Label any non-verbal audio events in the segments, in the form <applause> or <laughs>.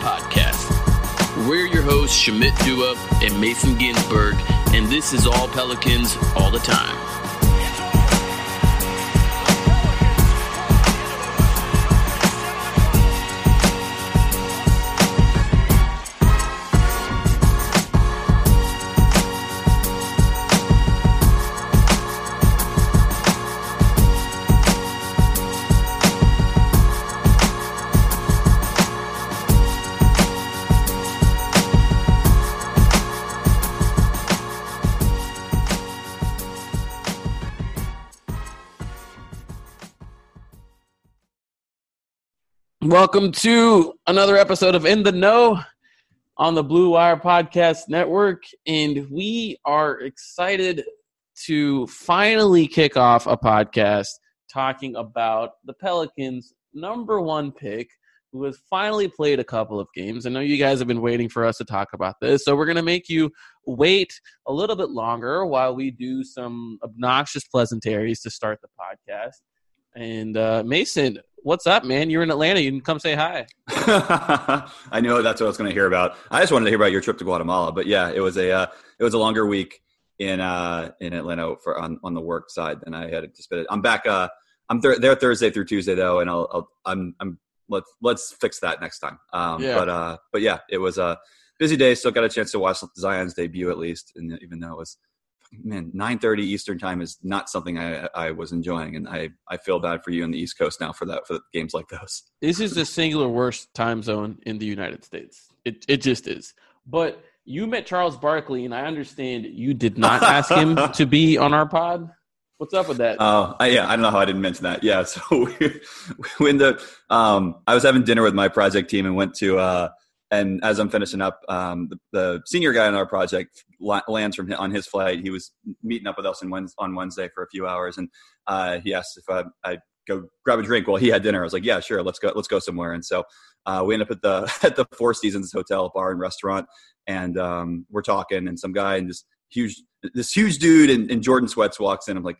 Podcast. We're your hosts, Shamit Dua and Mason Ginsberg, and this is all Pelicans all the time. Welcome to another episode of In the Know on the Blue Wire Podcast Network. And we are excited to finally kick off a podcast talking about the Pelicans' number one pick, who has finally played a couple of games. I know you guys have been waiting for us to talk about this. So we're going to make you wait a little bit longer while we do some obnoxious pleasantries to start the podcast. And uh, Mason, what's up, man? You're in Atlanta. You can come say hi. <laughs> I know that's what I was going to hear about. I just wanted to hear about your trip to Guatemala, but yeah, it was a uh, it was a longer week in uh, in Atlanta for on, on the work side than I had anticipated. I'm back. Uh, I'm th- there Thursday through Tuesday though, and I'll, I'll I'm I'm let's let's fix that next time. Um, Yeah. But uh, but yeah, it was a busy day. Still got a chance to watch Zion's debut at least, and even though it was man 9:30 Eastern time is not something I I was enjoying, and I I feel bad for you on the East Coast now for that for games like those. This is the singular worst time zone in the United States. It it just is. But you met Charles Barkley, and I understand you did not <laughs> ask him to be on our pod. What's up with that? Oh, I, yeah. I don't know how I didn't mention that. Yeah. <laughs> So we, ended up, um, I was having dinner with my project team and went to, uh, and as I'm finishing up, um, the, the senior guy on our project lands from on his flight. He was meeting up with us on Wednesday, for a few hours, and uh, he asked if I, I'd go grab a drink while he had dinner. I was like, yeah, sure, let's go, let's go somewhere. And so uh, we end up at the <laughs> at the Four Seasons Hotel bar and restaurant, and um, we're talking, and some guy and this huge this huge dude in, in Jordan sweats walks in. I'm like,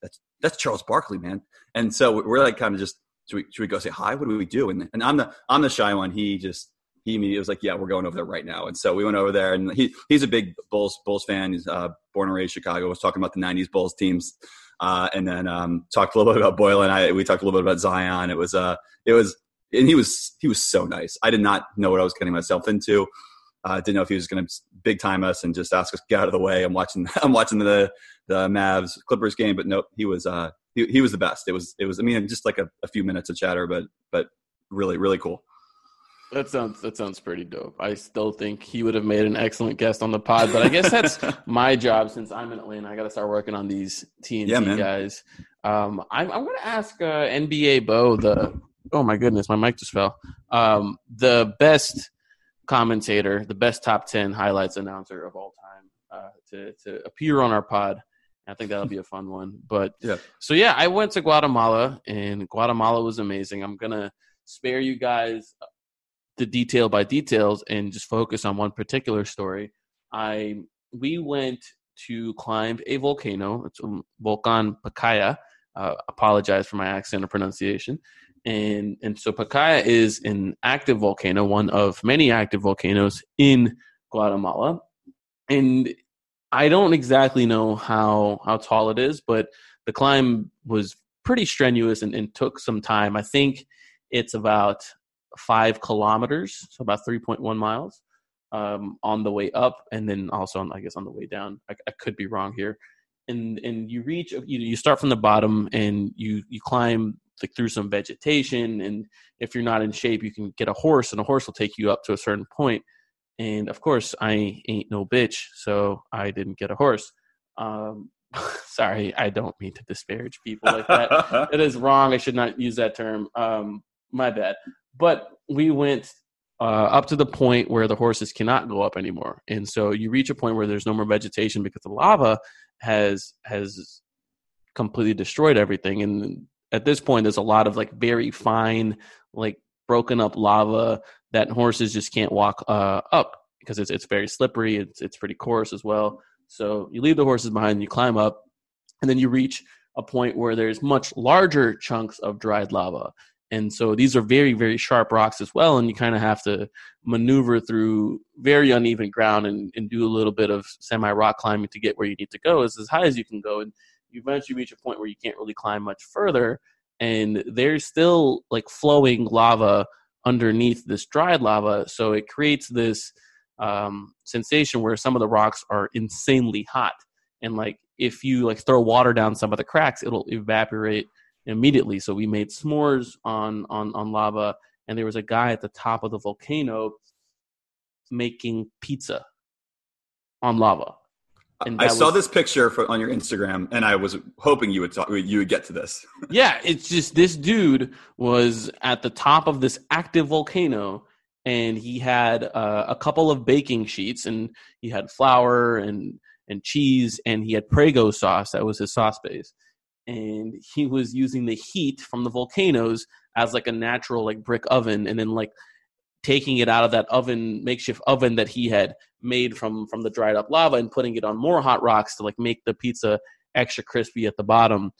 that's that's Charles Barkley, man. And so we're like kind of just should we should we go say hi? What do we do? And and I'm the I'm the shy one. He just he immediately was like, yeah, we're going over there right now. And so we went over there, and he he's a big Bulls Bulls fan. He's uh, born and raised Chicago. Was talking about the '90s Bulls teams, uh, and then um, talked a little bit about Boyle and I. We talked a little bit about Zion. It was uh it was and he was he was so nice. I did not know what I was getting myself into. Uh, didn't know if he was going to big time us and just ask us get out of the way. I'm watching <laughs> I'm watching the the Mavs Clippers game, but nope, he was uh he, he was the best. It was it was I mean just like a, a few minutes of chatter, but but really really cool. That sounds that sounds pretty dope. I still think he would have made an excellent guest on the pod, but I guess that's <laughs> my job since I'm in Atlanta. I got to start working on these TNT Yeah, guys. Um, I'm I'm going to ask uh, NBA Bo the oh my goodness, my mic just fell. Um, the best commentator, the best top ten highlights announcer of all time uh, to to appear on our pod. I think that'll be a fun one. But Yeah. so yeah, I went to Guatemala and Guatemala was amazing. I'm gonna spare you guys the detail by details and just focus on one particular story. I we went to climb a volcano. It's Volcan Pacaya. Uh, apologize for my accent or pronunciation. And and so Pacaya is an active volcano, one of many active volcanoes in Guatemala. And I don't exactly know how how tall it is, but the climb was pretty strenuous and, and took some time. I think it's about five kilometers, so about three point one miles um, on the way up, and then also on, I guess on the way down. I, I could be wrong here. and and you reach you you start from the bottom and you you climb like through some vegetation. And if you're not in shape you can get a horse and a horse will take you up to a certain point. And of course i ain't no bitch so i didn't get a horse. Um <laughs> sorry i don't mean to disparage people like that. <laughs> It is wrong. I should not use that term. Um my bad but we went uh, up to the point where the horses cannot go up anymore. And so you reach a point where there's no more vegetation because the lava has has completely destroyed everything. And at this point there's a lot of like very fine like broken up lava that horses just can't walk uh, up because it's it's very slippery. It's it's pretty coarse as well. So you leave the horses behind you climb up and then you reach a point where there's much larger chunks of dried lava and so these are very very sharp rocks as well and you kind of have to maneuver through very uneven ground and, and do a little bit of semi rock climbing to get where you need to go. It's as high as you can go and you eventually reach a point where you can't really climb much further and there's still like flowing lava underneath this dried lava. So it creates this um, sensation where some of the rocks are insanely hot. And like if you like throw water down some of the cracks it'll evaporate immediately so we made s'mores on on on lava and there was a guy at the top of the volcano making pizza on lava and I saw was- this picture for, on your Instagram, and I was hoping you would talk, you would get to this. <laughs> yeah, it's just this dude was at the top of this active volcano, and he had uh, a couple of baking sheets, and he had flour and and cheese, and he had Prego sauce. That was his sauce base, and he was using the heat from the volcanoes as like a natural like brick oven, and then like taking it out of that oven makeshift oven that he had made from from the dried up lava and putting it on more hot rocks to like make the pizza extra crispy at the bottom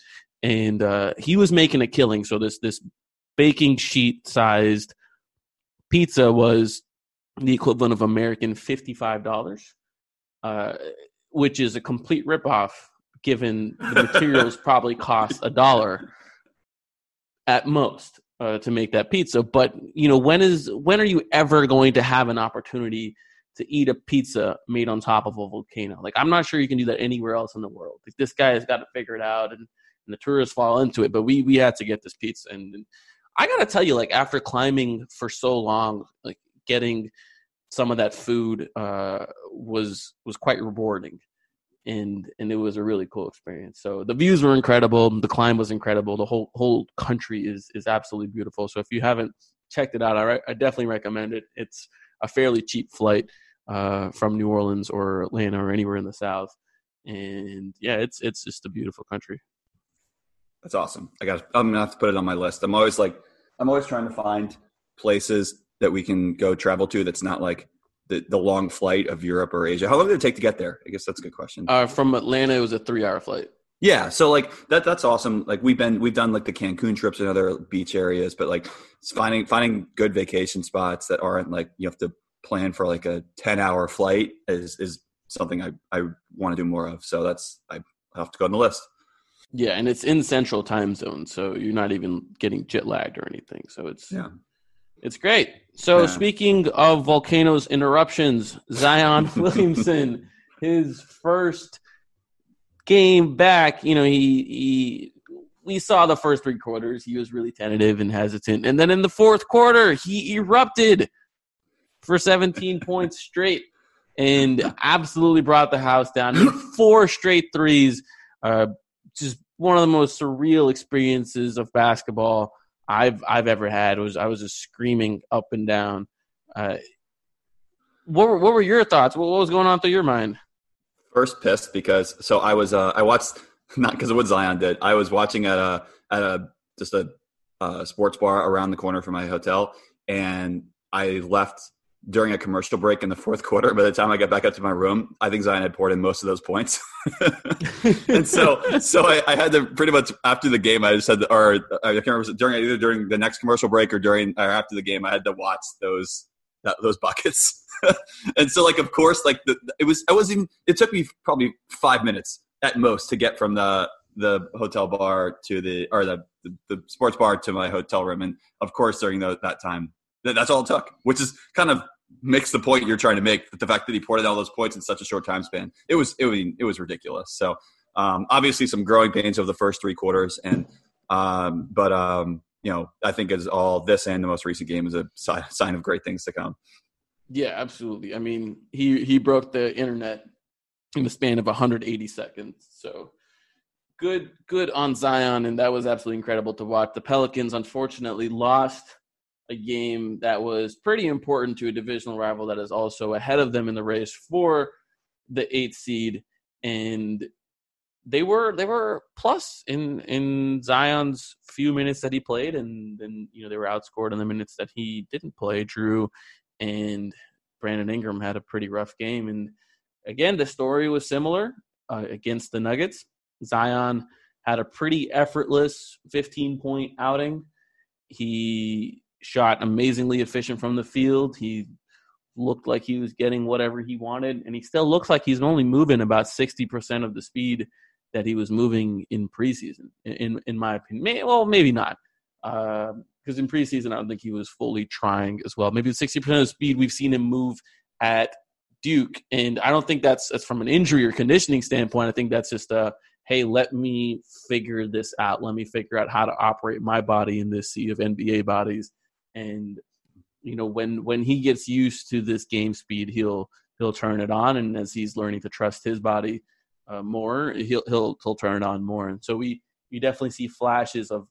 and uh, he was making a killing. So this this baking sheet sized pizza was the equivalent of American fifty five dollars, uh, which is a complete ripoff. Given the <laughs> materials probably cost a dollar at most uh, to make that pizza, but you know when is when are you ever going to have an opportunity to eat a pizza made on top of a volcano? Like I'm not sure you can do that anywhere else in the world. Like, this guy has got to figure it out and and the tourists fall into it. But we we had to get this pizza, and, and I gotta tell you, like after climbing for so long, like getting some of that food uh, was was quite rewarding, and and it was a really cool experience. So the views were incredible, the climb was incredible, the whole whole country is is absolutely beautiful. So if you haven't checked it out, I, re- I definitely recommend it. It's a fairly cheap flight uh, from New Orleans or Atlanta or anywhere in the South, and yeah, it's it's just a beautiful country. That's awesome. I got. I'm gonna have to put it on my list. I'm always like, I'm always trying to find places that we can go travel to. That's not like the the long flight of Europe or Asia. How long did it take to get there? I guess that's a good question. Uh, from Atlanta, it was a three-hour flight. Yeah, so like that that's awesome. Like we've been we've done like the Cancun trips and other beach areas, but like finding finding good vacation spots that aren't like you have to plan for like a 10 hour flight is is something I I want to do more of. So that's I have to go on the list. Yeah, and it's in Central Time Zone, so you're not even getting jet lagged or anything. So it's Yeah. It's great. So Yeah. speaking of volcanoes interruptions, Zion <laughs> Williamson, his first game back, you know, he he we saw the first three quarters. He was really tentative and hesitant, and then in the fourth quarter, he erupted for 17 <laughs> points straight and absolutely brought the house down. Four straight threes. Uh, just one of the most surreal experiences of basketball I've I've ever had. Was I was just screaming up and down. Uh, what were, what were your thoughts? What, what was going on through your mind? First pissed because so I was uh I watched <laughs> not because of what Zion did. I was watching at a at a just a, uh sports bar around the corner from my hotel, and I left during a commercial break in the fourth quarter. By the time I got back up to my room, I think Zion had poured in most of those points, <laughs> and so so I, I had to pretty much after the game. I just had to, or I can't remember during either during the next commercial break or during or after the game. I had to watch those that, those buckets. <laughs> and so like of course like the, it was I wasn't it took me probably five minutes at most to get from the the hotel bar to the or the the, the sports bar to my hotel room and of course during the, that time that's all it took which is kind of makes the point you're trying to make the fact that he poured in all those points in such a short time span it was it was it was ridiculous so um, obviously some growing pains over the first three quarters, and um, but um, you know I think as all this and the most recent game is a sign of great things to come. Yeah, absolutely. I mean, he he broke the internet in the span of 180 seconds. So good good on Zion and that was absolutely incredible to watch. The Pelicans unfortunately lost a game that was pretty important to a divisional rival that is also ahead of them in the race for the 8th seed and they were they were plus in in Zion's few minutes that he played and then you know they were outscored in the minutes that he didn't play. Drew and Brandon Ingram had a pretty rough game. And again, the story was similar uh, against the Nuggets. Zion had a pretty effortless 15 point outing. He shot amazingly efficient from the field. He looked like he was getting whatever he wanted, and he still looks like he's only moving about 60% of the speed that he was moving in preseason, in in my opinion. May, well, maybe not. Uh, because in preseason I don't think he was fully trying as well. Maybe sixty percent of the speed we've seen him move at Duke, and I don't think that's that's from an injury or conditioning standpoint. I think that's just a hey, let me figure this out. Let me figure out how to operate my body in this sea of NBA bodies, and you know when when he gets used to this game speed, he'll he'll turn it on, and as he's learning to trust his body uh, more, he'll he'll he'll turn it on more, and so we you definitely see flashes of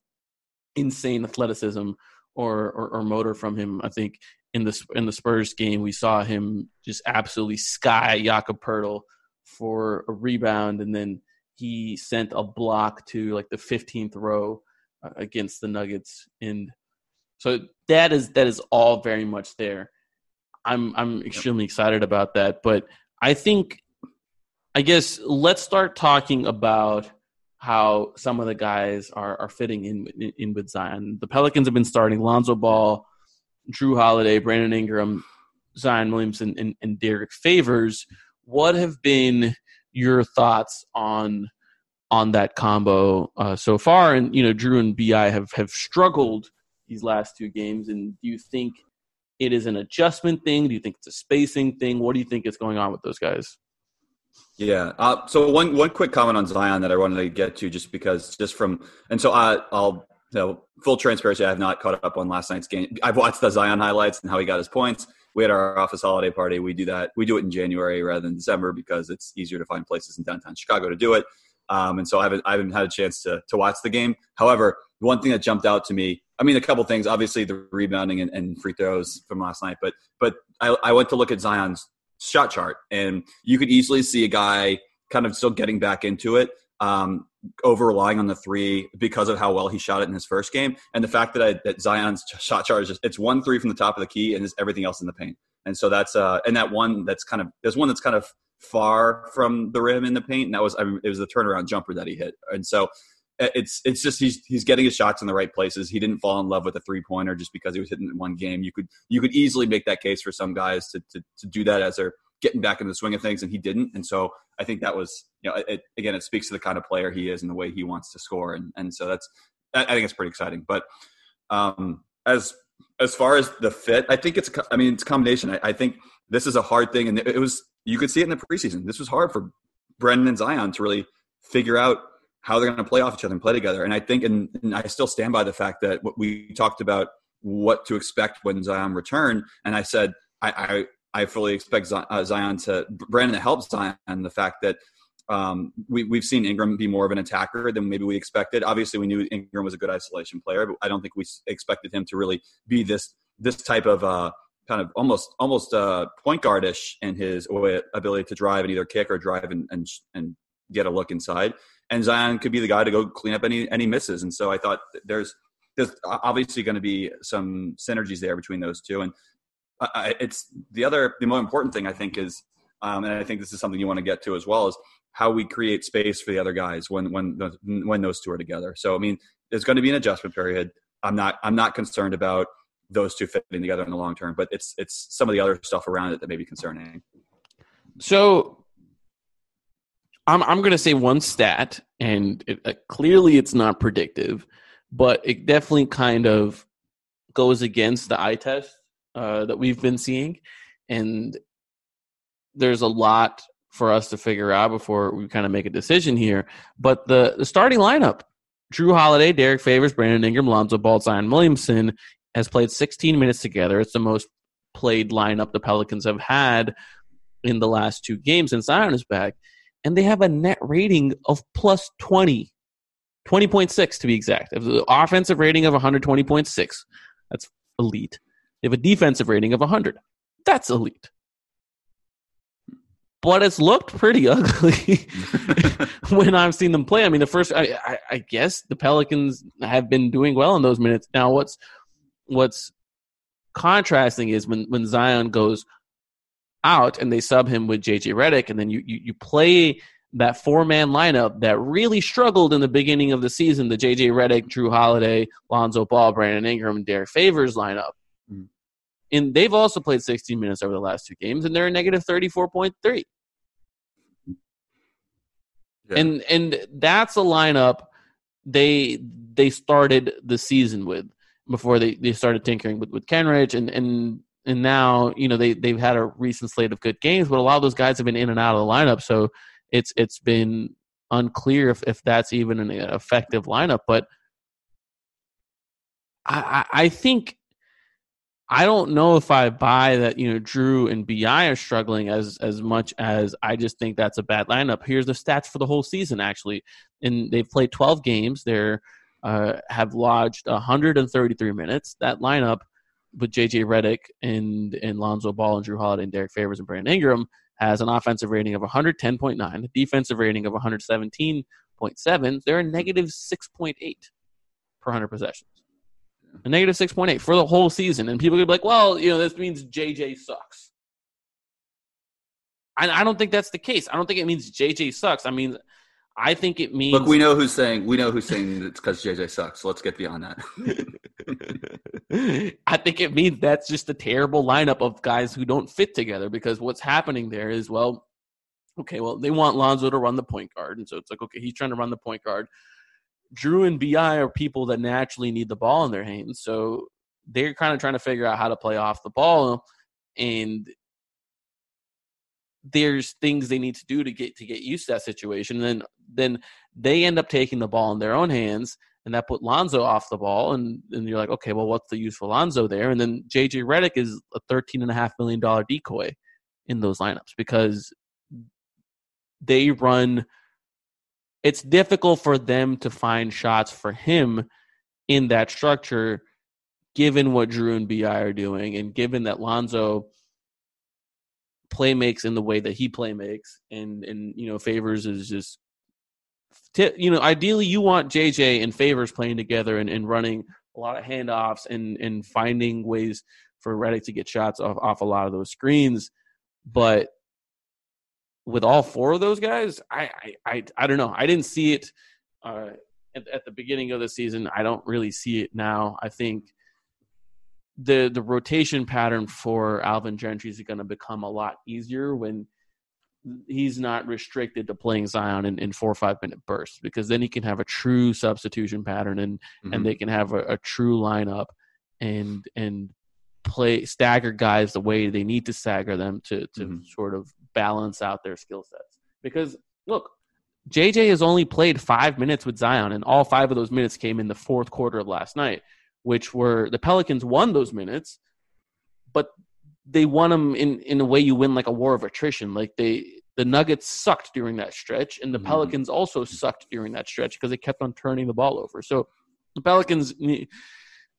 insane athleticism or, or, or motor from him. I think in the in the Spurs game, we saw him just absolutely sky Jakob Poeltl for a rebound, and then he sent a block to like the 15th row uh, against the Nuggets, and so that is that is all very much there. I'm I'm extremely excited about that, but I think I guess let's start talking about how some of the guys are, are fitting in, in, in with Zion. The Pelicans have been starting Lonzo Ball, Drew Holiday, Brandon Ingram, Zion Williamson, and, and Derek Favors. What have been your thoughts on on that combo uh, so far? And you know, Drew and Bi have have struggled these last two games. And do you think it is an adjustment thing? Do you think it's a spacing thing? What do you think is going on with those guys? Yeah. Uh, so one one quick comment on Zion that I wanted to get to, just because, just from, and so I, I'll, you know, full transparency, I have not caught up on last night's game. I've watched the Zion highlights and how he got his points. We had our office holiday party. We do that. We do it in January rather than December because it's easier to find places in downtown Chicago to do it. Um, and so I haven't, I haven't had a chance to to watch the game. However, one thing that jumped out to me, I mean, a couple things. Obviously, the rebounding and, and free throws from last night, but but I, I went to look at Zion's shot chart, and you could easily see a guy kind of still getting back into it, um, over relying on the three because of how well he shot it in his first game, and the fact that I, that Zion's shot chart is just it's one three from the top of the key and is everything else in the paint, and so that's uh and that one that's kind of there's one that's kind of far from the rim in the paint, and that was I mean, it was the turnaround jumper that he hit, and so it's it's just he's he's getting his shots in the right places. He didn't fall in love with a three pointer just because he was hitting in one game. You could you could easily make that case for some guys to to, to do that as they're getting back into the swing of things, and he didn't. And so I think that was you know it, again it speaks to the kind of player he is and the way he wants to score, and and so that's I think it's pretty exciting. But um, as as far as the fit, I think it's I mean it's a combination. I, I think this is a hard thing, and it was you could see it in the preseason. This was hard for Brandon and Zion to really figure out how they're going to play off each other and play together. And I think, and, and I still stand by the fact that what we talked about what to expect when Zion return, and I said I I, I fully expect uh, Zion to Brandon to help Zion. The fact that um, we, we've seen Ingram be more of an attacker than maybe we expected. Obviously, we knew Ingram was a good isolation player, but I don't think we expected him to really be this this type of uh, kind of almost almost uh, point guardish in his ability to drive and either kick or drive and and, and get a look inside and Zion could be the guy to go clean up any any misses. And so I thought there's there's obviously going to be some synergies there between those two. And I, it's the other the more important thing I think is, um, and I think this is something you want to get to as well is how we create space for the other guys when when when those two are together. So I mean, there's going to be an adjustment period. I'm not I'm not concerned about those two fitting together in the long term, but it's it's some of the other stuff around it that may be concerning. So I'm I'm going to say one stat, and it, uh, clearly it's not predictive, but it definitely kind of goes against the eye test uh, that we've been seeing, and there's a lot for us to figure out before we kind of make a decision here. But the, the starting lineup Drew Holiday, Derek Favors, Brandon Ingram, Lonzo Ball, Zion Williamson has played 16 minutes together. It's the most played lineup the Pelicans have had in the last two games since Zion is back. And they have a net rating of plus 20, 20.6 to be exact. The offensive rating of 120.6, that's elite. They have a defensive rating of 100. That's elite. But it's looked pretty <laughs> ugly <laughs> when I've seen them play. I mean, the first, I, I, I guess the Pelicans have been doing well in those minutes. Now, what's what's contrasting is when when Zion goes out and they sub him with JJ Redick, and then you you, you play that four man lineup that really struggled in the beginning of the season, the JJ Redick, Drew Holiday, Lonzo Ball, Brandon Ingram, Derek Favors lineup. Mhm. And they've also played 16 minutes over the last two games, and they're a negative 34.3. Yeah. And and that's a lineup they they started the season with before they, they started tinkering with, with Kenrich and, and and now, you know, they they've had a recent slate of good games, but a lot of those guys have been in and out of the lineup. So it's it's been unclear if, if that's even an effective lineup. But I, I think I don't know if I buy that you know Drew and Bi are struggling as as much as I just think that's a bad lineup. Here's the stats for the whole season actually, and they've played 12 games. They're uh, have lodged 133 minutes. That lineup with JJ Redick and and Lonzo Ball and Drew Holiday and Derek Favors and Brandon Ingram has an offensive rating of 110.9, a defensive rating of 117.7. They're a negative 6.8 per 100 possessions. A negative 6.8 for the whole season. And people could be like, well, you know, this means JJ sucks. I, I don't think that's the case. I don't think it means JJ sucks. I mean, I think it means. Look, we know who's saying we know who's saying it's because JJ sucks. So let's get beyond that. <laughs> I think it means that's just a terrible lineup of guys who don't fit together because what's happening there is, well, okay, well, they want Lonzo to run the point guard. And so it's like, okay, he's trying to run the point guard. Drew and BI are people that naturally need the ball in their hands. So they're kind of trying to figure out how to play off the ball. And there's things they need to do to get to get used to that situation. And then then they end up taking the ball in their own hands and that put Lonzo off the ball and, and you're like, okay, well what's the use for Lonzo there? And then JJ Redick is a thirteen and a half million dollar decoy in those lineups because they run it's difficult for them to find shots for him in that structure given what Drew and BI are doing and given that Lonzo play makes in the way that he play makes and and you know favors is just t- you know ideally you want jj and favors playing together and, and running a lot of handoffs and and finding ways for Redick to get shots off, off a lot of those screens. But with all four of those guys i i i, I don't know. I didn't see it uh at, at the beginning of the season. I don't really see it now. I think the the rotation pattern for Alvin Gentry is going to become a lot easier when he's not restricted to playing Zion in, in four or five minute bursts because then he can have a true substitution pattern and Mhm. and they can have a, a true lineup and and play stagger guys the way they need to stagger them to to Mhm. sort of balance out their skill sets because look JJ has only played five minutes with Zion, and all five of those minutes came in the fourth quarter of last night, which were the Pelicans won those minutes, but they won them in, in a way you win like a war of attrition. Like they the Nuggets sucked during that stretch, and the Mhm. Pelicans also sucked during that stretch because they kept on turning the ball over. So the Pelicans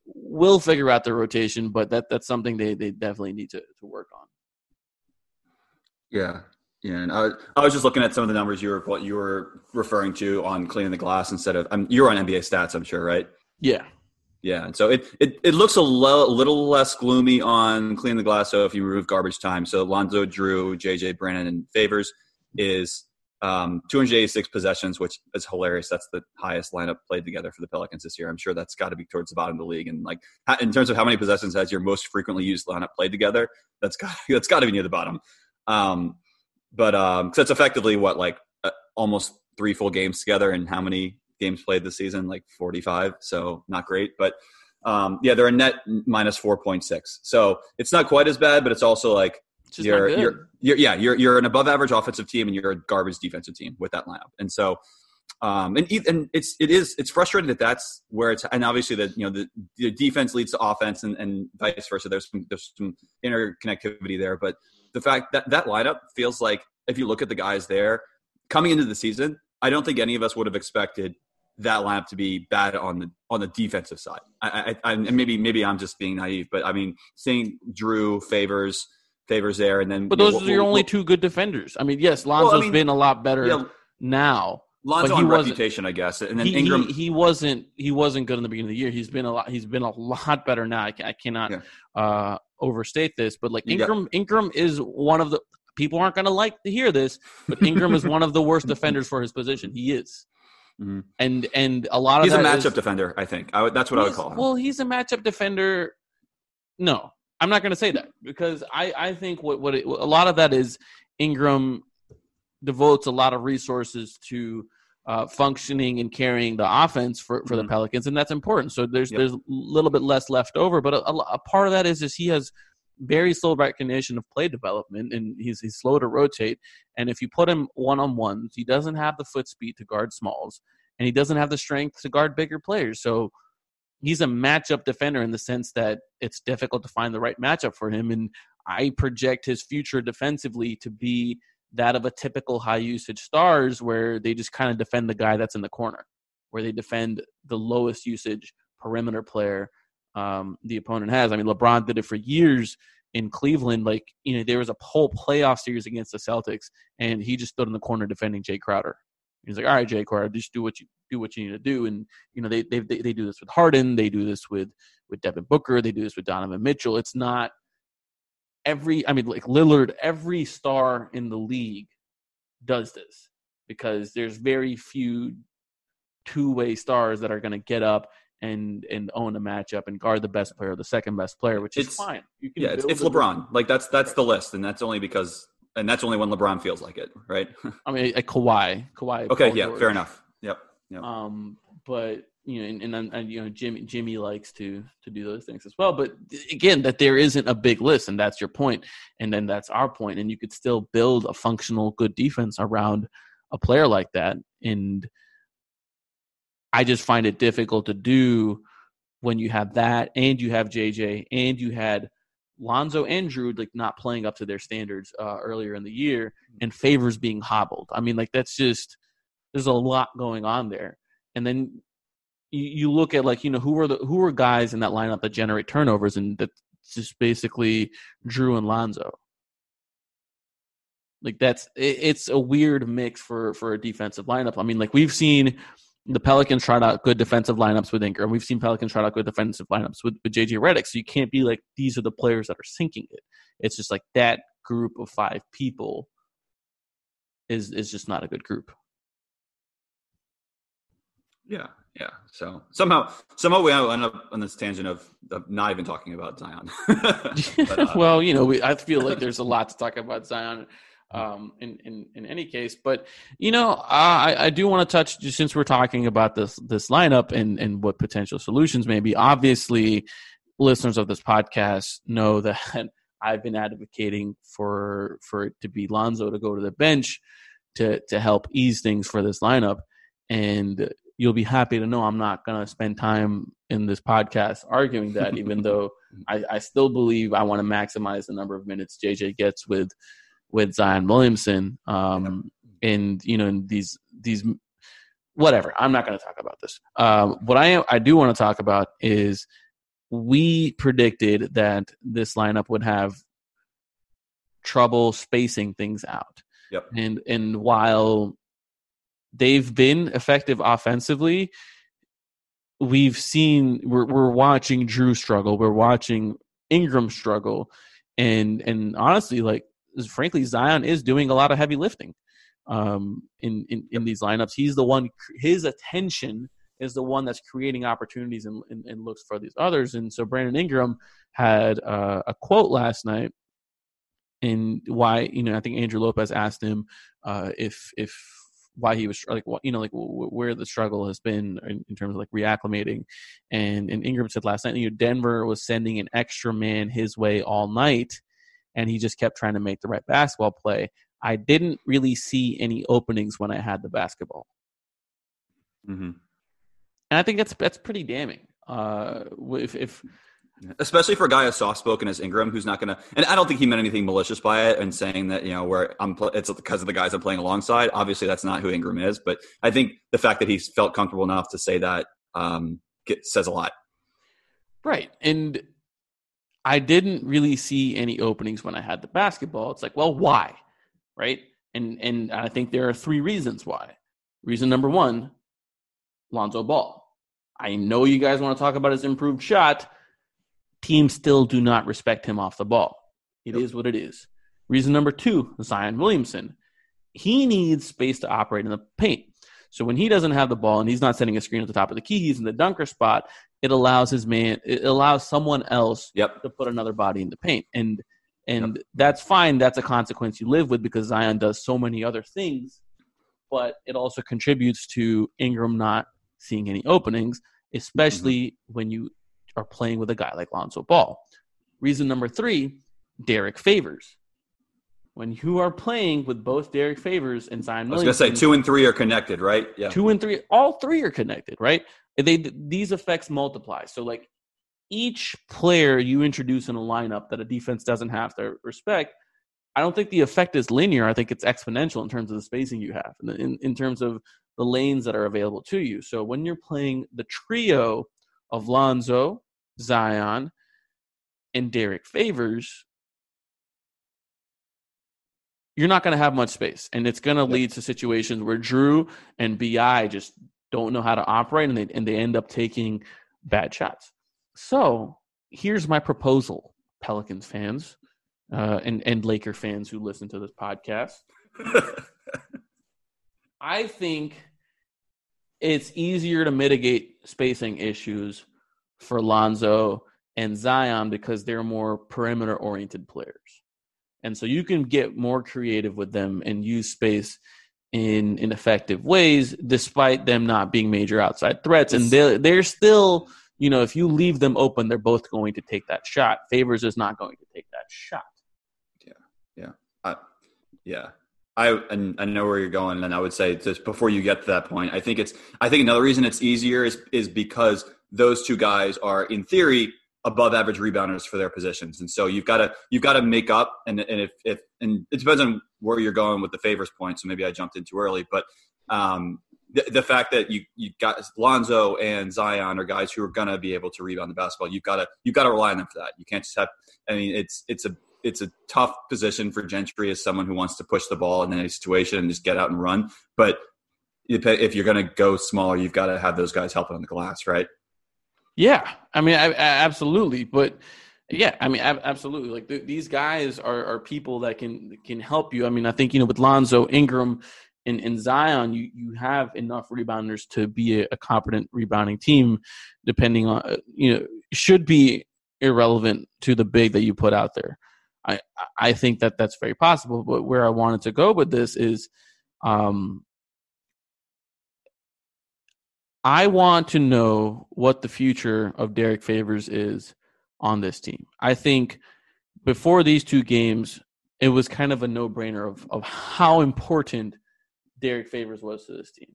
will figure out their rotation, but that that's something they, they definitely need to, to work on. Yeah. Yeah, and I, I was just looking at some of the numbers you were what you were referring to on cleaning the glass instead of um, you're on NBA stats, I'm sure, right? Yeah. Yeah, and so it it, it looks a lo- little less gloomy on cleaning the glass. So if you remove garbage time, so Lonzo, Drew, JJ, Brandon, and Favors is um, 286 possessions, which is hilarious. That's the highest lineup played together for the Pelicans this year. I'm sure that's got to be towards the bottom of the league. And like in terms of how many possessions has your most frequently used lineup played together, that's got <laughs> that's got to be near the bottom. Um, but um, because that's effectively what like uh, almost three full games together, and how many games played this season? Like 45. So not great, but um, yeah, they're a net minus 4.6. So it's not quite as bad, but it's also like It's you're, you're, you're, yeah, you're, you're an above average offensive team and you're a garbage defensive team with that lineup. And so, um, and, and it's, it is, it's frustrating that that's where it's, and obviously that, you know, the, the defense leads to offense and, and vice versa. There's some, there's some interconnectivity there, but the fact that that lineup feels like if you look at the guys there coming into the season, I don't think any of us would have expected that lineup to be bad on the on the defensive side. I, I, I and maybe maybe I'm just being naive, but I mean, seeing Drew favors favors there, and then but those we'll- are your we'll- only two good defenders. I mean, yes, Lonzo's mean, been a lot better Yeah, now. Lonzo on reputation, I guess, and then he, Ingram. he, he wasn't he wasn't good in the beginning of the year. He's been a lot. He's been a lot better now. I, I cannot Yeah. uh, overstate this, but like Ingram, Ingram is one of the people aren't going to like to hear this, but Ingram is one of the worst <laughs> defenders for his position. He is, Mhm. and and a lot of He's a matchup is- defender, I think. I would, that's what I would call him. Well, he's a matchup defender. No, I'm not going to say that because I, I think what, what it, a lot of that is Ingram devotes a lot of resources to uh, functioning and carrying the offense for, for the Mhm. Pelicans, and that's important. So there's Yep. there's a little bit less left over, but a, a, a part of that is is he has very slow recognition of play development, and he's he's slow to rotate. And if you put him one on ones, he doesn't have the foot speed to guard smalls, and he doesn't have the strength to guard bigger players. So he's a matchup defender in the sense that it's difficult to find the right matchup for him. And I project his future defensively to be that of a typical high usage stars where they just kind of defend the guy that's in the corner, where they defend the lowest usage perimeter player um, the opponent has. I mean, LeBron did it for years in Cleveland. Like, you know, there was a whole playoff series against the Celtics, and he just stood in the corner defending Jae Crowder. He's like, "All right, Jae Crowder, just do what you do what you need to do." And you know, they they they, do this with Harden, they do this with with Devin Booker, they do this with Donovan Mitchell. It's not every. I mean, like Lillard, every star in the league does this because there's very few two way stars that are going to get up and and own a matchup and guard the best player, the second best player, which is fine. You can yeah, it's, it's LeBron. Like that's that's the list, and that's only because, and that's only when LeBron feels like it, right? I mean, a Kawhi, Kawhi. okay, Paul yeah, George. fair enough. Yep. Yep. Um, but you know, and, and, then- and you know, Jimmy Jimmy likes to to do those things as well. But again, that there isn't a big list, and that's your point, and then that's our point, and you could still build a functional, good defense around a player like that. And I just find it difficult to do when you have that, and you have JJ, and you had Lonzo and Drew like not playing up to their standards uh, earlier in the year, and favors being hobbled. I mean, like that's just there's a lot going on there. And then you, you look at like you know who are the who are guys in that lineup that generate turnovers, and that's just basically Drew and Lonzo. Like that's it, it's a weird mix for for a defensive lineup. I mean, like we've seen the Pelicans tried out good defensive lineups with Ingram. We've seen Pelicans try out good defensive lineups with, with JJ Redick. So you can't be like these are the players that are sinking it. It's just like that group of five people is is just not a good group. Yeah, yeah. So somehow, somehow we end up on this tangent of, of not even talking about Zion. <laughs> But, uh, <laughs> well, you know, we, I feel like there's a lot to talk about Zion um, in, in in any case. But you know, I, I do want to touch just since we're talking about this this lineup and and what potential solutions may be. Obviously, listeners of this podcast know that <laughs> I've been advocating for for it to be Lonzo to go to the bench to to help ease things for this lineup, and you'll be happy to know I'm not going to spend time in this podcast arguing that, even <laughs> though I, I still believe I want to maximize the number of minutes JJ gets with with Zion Williamson. Um, and you know, in these these whatever. I'm not going to talk about this. Um, what I I do want to talk about is we predicted that this lineup would have trouble spacing things out. Yep. And and while they've been effective offensively, we've seen we're we're watching Drew struggle, we're watching Ingram struggle, and and honestly, like frankly, Zion is doing a lot of heavy lifting um, in, in in these lineups. He's the one. His attention is the one that's creating opportunities and, and, and looks for these others. And so Brandon Ingram had uh, a quote last night and why you know I think Andrew Lopez asked him uh, if if why he was like what you know like w- where the struggle has been in, in terms of like reacclimating, and and Ingram said last night you know Denver was sending an extra man his way all night, and he just kept trying to make the right basketball play. I didn't really see any openings when I had the basketball. hmm And I think that's that's pretty damning. Uh, if, if Especially for a guy as soft spoken as Ingram, who's not going to, and I don't think he meant anything malicious by it and saying that, you know, where I'm, pl- it's because of the guys I'm playing alongside. Obviously, that's not who Ingram is, but I think the fact that he's felt comfortable enough to say that um, says a lot. Right. And I didn't really see any openings when I had the basketball. It's like, well, why? Right? And and I think there are three reasons why. Reason number one, Lonzo Ball. I know you guys want to talk about his improved shot. Teams still do not respect him off the ball. It is Yep. what it is. Reason number two, Zion Williamson. He needs space to operate in the paint. So when he doesn't have the ball and he's not setting a screen at the top of the key, he's in the dunker spot. It allows his man. It allows someone else Yep. to put another body in the paint, and and that's fine. That's a consequence you live with because Zion does so many other things, but it also contributes to Ingram not seeing any openings, especially mm-hmm. when you are playing with a guy like Lonzo Ball. Reason number three, Derek Favors. When you are playing with both Derek Favors and Zion I was going to say two and three are connected, right? Yeah. two and three all three are connected right? They these effects multiply. So like each player you introduce in a lineup that a defense doesn't have to respect i don't think the effect is linear. I think it's exponential in terms of the spacing you have and in, in terms of the lanes that are available to you. So when you're playing the trio of lonzo zion and derek favors you're not going to have much space and it's going to lead to situations where drew and bi just don't know how to operate and they, and they end up taking bad shots. So here's my proposal pelicans fans uh, and, and laker fans who listen to this podcast. <laughs> I think it's easier to mitigate spacing issues for lonzo and zion because they're more perimeter oriented players and so you can get more creative with them and use space in in effective ways, despite them not being major outside threats. And they they're still, you know, if you leave them open, they're both going to take that shot. Favors is not going to take that shot. Yeah, yeah, yeah. I and I know where you're going, and I would say just before you get to that point, I think it's I think another reason it's easier is is because those two guys are in theory above average rebounders for their positions, and so you've got to you've got to make up, and and if if and it depends on where you're going with the favors point. So maybe I jumped in too early, but um, the, the fact that you you got Lonzo and Zion are guys who are gonna be able to rebound the basketball, you've got to you've got to rely on them for that. You can't just have. I mean, it's it's a it's a tough position for Gentry as someone who wants to push the ball in any situation and just get out and run. But if, you're going to go smaller, you've got to have those guys helping on the glass, right? Yeah, I mean, I, I, absolutely. But yeah, I mean, ab- absolutely. Like th- these guys are are people that can can help you. I mean, I think you know with Lonzo Ingram. And, and Zion, you, you have enough rebounders to be a, a competent rebounding team, depending on uh, you know should be irrelevant to the big that you put out there. I I think that that's very possible. But where I wanted to go with this is, um, I want to know what the future of Derek Favors is on this team. I think before these two games, it was kind of a no brainer of of how important Derek Favors was to this team.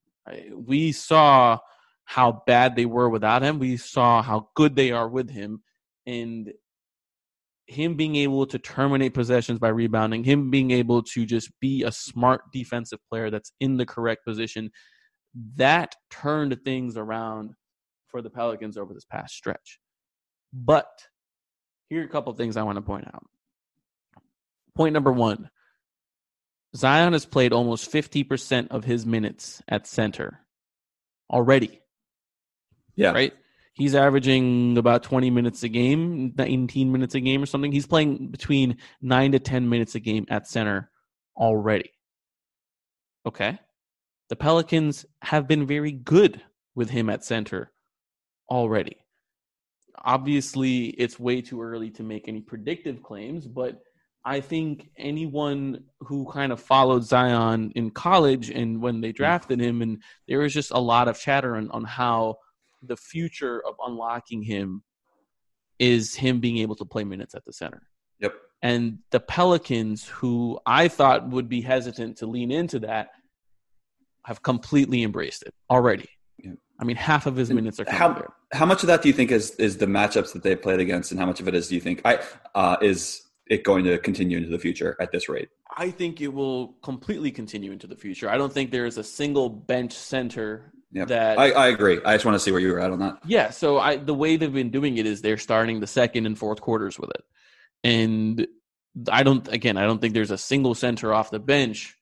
We saw how bad they were without him. We saw how good they are with him, and him being able to terminate possessions by rebounding, him being able to just be a smart defensive player that's in the correct position, that turned things around for the Pelicans over this past stretch. But here are a couple things I want to point out. Point number one Zion has played almost 50% of his minutes at center already, Yeah. right? He's averaging about 20 minutes a game, 19 minutes a game or something. He's playing between 9 to 10 minutes a game at center already. Okay. The Pelicans have been very good with him at center already. Obviously, it's way too early to make any predictive claims, but I think anyone who kind of followed Zion in college and when they hmm. drafted him, and there was just a lot of chatter on, on how the future of unlocking him is him being able to play minutes at the center. Yep. And the Pelicans, who I thought would be hesitant to lean into that, have completely embraced it already. Yeah. I mean, half of his minutes are coming How there. how much of that do you think is is the matchups that they played against, and how much of it is do you think I uh, is it going to continue into the future at this rate? I think it will completely continue into the future. I don't think there is a single bench center Yeah, that I, I agree. I just want to see where you were at on that. Yeah, so I the way they've been doing it is they're starting the second and fourth quarters with it. And I don't again, I don't think there's a single center off the bench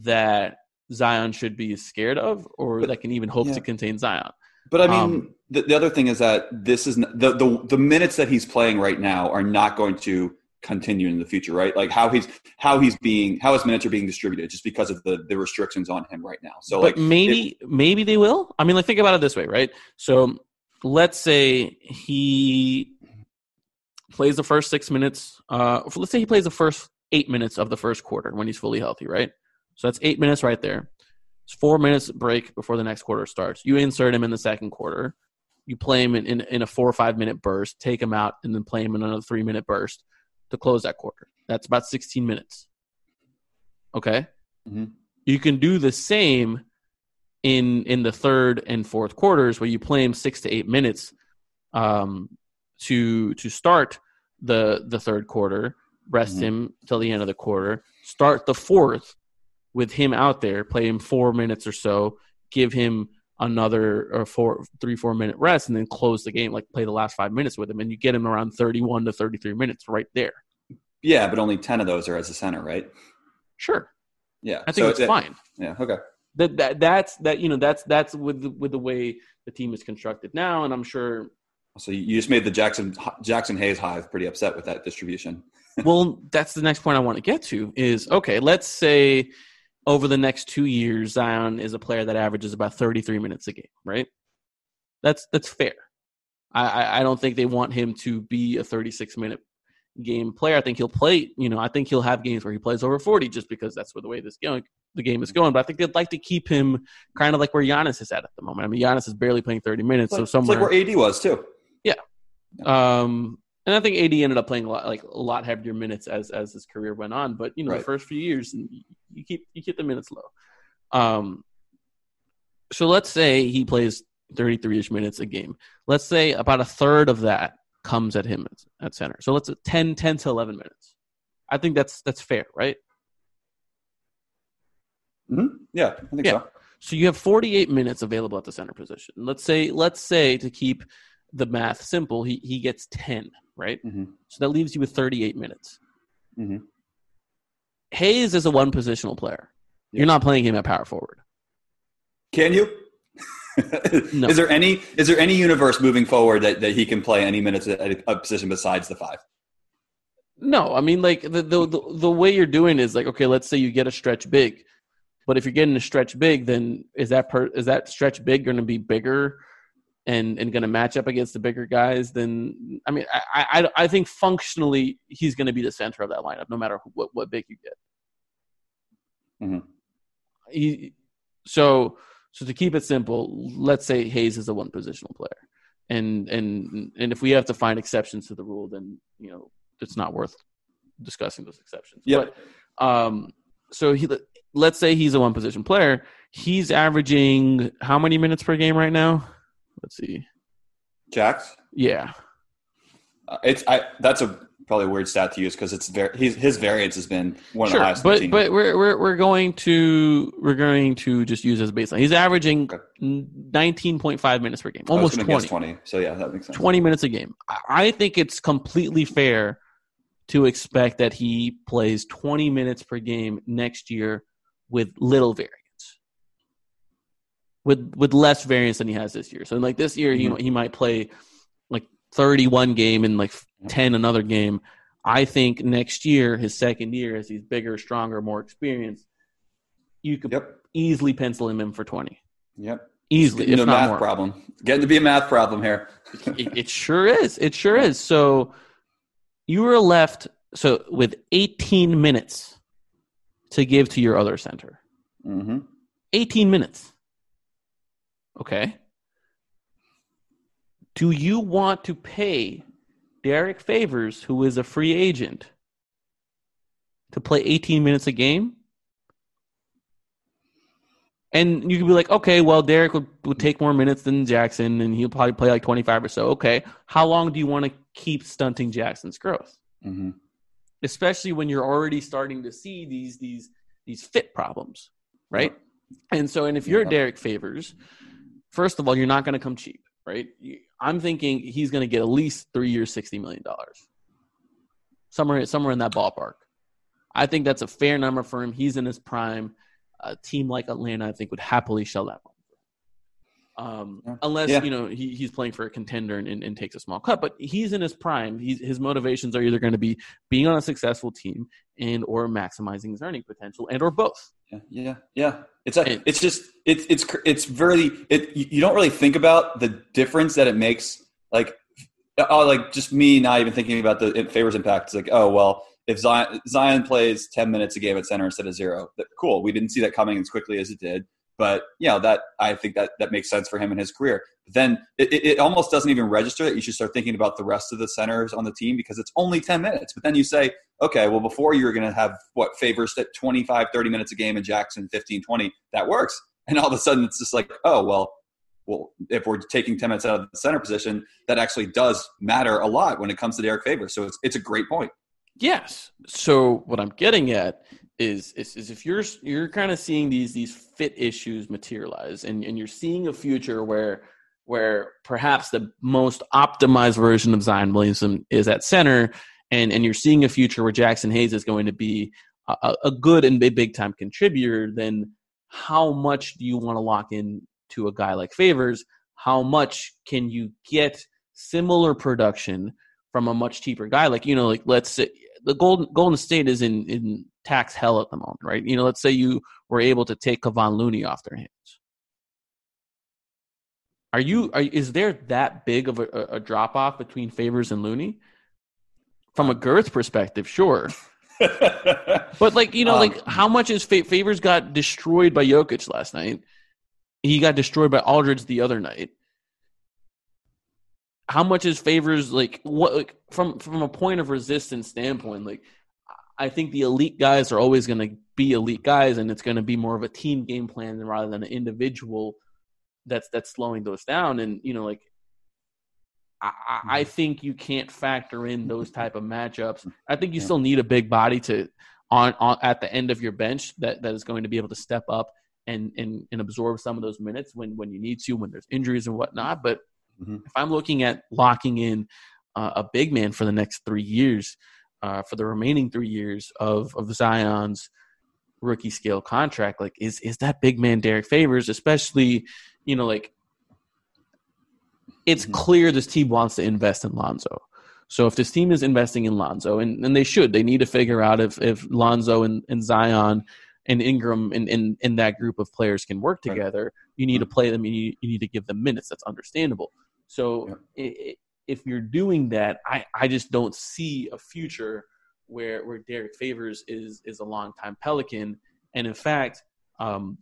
that Zion should be scared of or But- that can even hope yeah. to contain Zion. But I mean, Um, the, the other thing is that this is the, the the minutes that he's playing right now are not going to continue in the future, right? Like how he's how he's being how his minutes are being distributed just because of the the restrictions on him right now. So but like maybe maybe they will. I mean, like think about it this way, right? So let's say he plays the first six minutes. Uh, let's say he plays the first eight minutes of the first quarter when he's fully healthy, right? So that's eight minutes right there. It's four minutes break before the next quarter starts. You insert him in the second quarter. You play him in, in, in a four or five minute burst, take him out, and then play him in another three minute burst to close that quarter. That's about 16 minutes. Okay? Mhm. You can do the same in in the third and fourth quarters where you play him six to eight minutes um, to to start the the third quarter, rest Mhm. him till the end of the quarter, start the fourth with him out there, play him four minutes or so, give him another or four three four minute rest, and then close the game. Like play the last five minutes with him, and you get him around thirty one to thirty three minutes right there. yeah, but only ten of those are as a center, right? Sure, Yeah, I think So it's it- fine. Yeah, okay. That, that that's that you know that's that's with the, with the way the team is constructed now, and I'm sure So you you just made the Jaxson Jaxson Hayes Hive pretty upset with that distribution. <laughs> well, that's the next point I want to get to is okay, let's say over the next two years, Zion is a player that averages about 33 minutes a game, right? That's that's fair. I, I, don't think they want him to be a 36 minute game player. I think he'll play, you know, I think he'll have games where he plays over 40 just because that's where the way this going the game is going. But I think they'd like to keep him kind of like where Giannis is at at the moment. I mean, Giannis is barely playing 30 minutes, It's so like, somewhere like where AD was too. Yeah. Um, and I think AD ended up playing a lot, like a lot heavier minutes as as his career went on. But you know, Right. the first few years, you keep you keep the minutes low. Um, so let's say he plays 33 ish minutes a game. Let's say about a third of that comes at him at, at center. So let's 10, 10 to 11 minutes. I think that's that's fair, right? hmm Yeah, I think Yeah. so. So you have 48 minutes available at the center position. Let's say let's say to keep the math simple, he he gets 10, right? hmm So that leaves you with 38 minutes. hmm Hayes is a one positional player. You're not playing him at power forward. Can you? <laughs> No. Is there any is there any universe moving forward that, that he can play any minutes at a, a position besides the five? No, I mean like the, the the the way you're doing is like okay, let's say you get a stretch big, but if you're getting a stretch big, then is that per, is that stretch big going to be bigger and and going to match up against the bigger guys? Then I mean I I I think functionally he's going to be the center of that lineup no matter what what big you get. Mhm. He, so so to keep it simple, let's say Hayes is a one positional player, and and and if we have to find exceptions to the rule, then you know it's not worth discussing those exceptions. But um, so he let's say he's a one position player. He's averaging how many minutes per game right now? Let's see. Jax, Yeah, uh, it's I. That's a probably a weird stat to use because it's very his, his variance has been one of the highest. but but we're we're we're going to we're going to just use as baseline. He's averaging nineteen point five minutes per game, almost twenty. twenty. So yeah, that makes sense. 20 minutes a game. I- I think it's completely fair to expect that he plays 20 minutes per game next year with little variance. With with less variance than he has this year. So like this year he Mhm. he might play like 31 game and like 10 another game. I think next year, his second year, as he's bigger, stronger, more experienced, you could Yep. easily pencil him in for 20. Yep. Easily, if a math more. problem. Getting to be a math problem here. it, it sure is. It sure is. So you were left so with 18 minutes to give to your other center. Mm-hmm. 18 minutes. Okay. Do you want to pay Derrick Favors, who is a free agent, to play 18 minutes a game? And you could be like, okay, well, Derrick would, would take more minutes than Jaxson, and he'll probably play like 25 or so. Okay, how long do you want to keep stunting Jaxson's growth? hmm especially when you're already starting to see these these these fit problems, right? And so, and if you're Yeah. Derrick Favors, first of all, you're not going to come cheap, right? I'm thinking he's going to get at least three years, sixty million dollars, somewhere somewhere in that ballpark. I think that's a fair number for him. He's in his prime. A team like Atlanta, I think, would happily shell that. Um, Yeah. unless Yeah. you know he, he's playing for a contender and, and, and takes a small cut, but he's in his prime. He's, his motivations are either going to be being on a successful team and or maximizing his earning potential and or both. Yeah, yeah, yeah. It's a, It- it's just it's it's it's very it. You you don't really think about the difference that it makes. Like, oh, like just me not even thinking about the it favors impact. It's like, oh well, if Zion, Zion plays ten minutes a game at center instead of zero, that, cool. We didn't see that coming as quickly as it did, but you know that I think that that makes sense for him in his career. Then it, it, almost doesn't even register that you should start thinking about the rest of the centers on the team because it's only ten minutes. But then you say, okay, well, before you were going to have what favors at 25, 30 minutes a game and Jaxson 15, 20, that works. And all of a sudden it's just like, oh, well, well, if we're taking 10 minutes out of the center position, that actually does matter a lot when it comes to Derrick Favors. So it's, it's a great point. Yes. So what I'm getting at is is, is if you're you're kind of seeing these these fit issues materialize and, and you're seeing a future where where perhaps the most optimized version of Zion Williamson is at center and and you're seeing a future where Jaxson Hayes is going to be a, a good and big, big time contributor, then how much do you want to lock in to a guy like Favors? How much can you get similar production from a much cheaper guy? Like, you know, like let's say the Golden Golden State is in, in tax hell at the moment, right? You know, let's say you were able to take Kevon Looney off their hands. Are you are is there that big of a, a drop off between Favors and Looney? From a girth perspective, sure. <laughs> But like you know, Um, like how much is Fa- Favors got destroyed by Jokic last night? He got destroyed by Aldridge the other night. How much is Favors like what like from from a point of resistance standpoint? Like I think the elite guys are always going to be elite guys, and it's going to be more of a team game plan rather than an individual that's that's slowing those down. And you know, like I, I I mm-hmm. think you can't factor in those type of matchups. Mm-hmm. I think you still need a big body to on, on at the end of your bench that, that is going to be able to step up and, and and absorb some of those minutes when when you need to when there's injuries and whatnot. But Mhm. if I'm looking at locking in uh, a big man for the next three years, uh, for the remaining three years of of Zion's rookie scale contract, like is is that big man Derrick Favors, especially you know like it's Mhm. clear this team wants to invest in Lonzo. So if this team is investing in Lonzo, and, and they should, they need to figure out if, if Lonzo and, and Zion and Ingram and, and, and that group of players can work Right. together. You need to play them. You need, you need to give them minutes. That's understandable. So Yep. i i if you're doing that, I, I just don't see a future where where Derrick Favors is is a longtime Pelican. And in fact, um,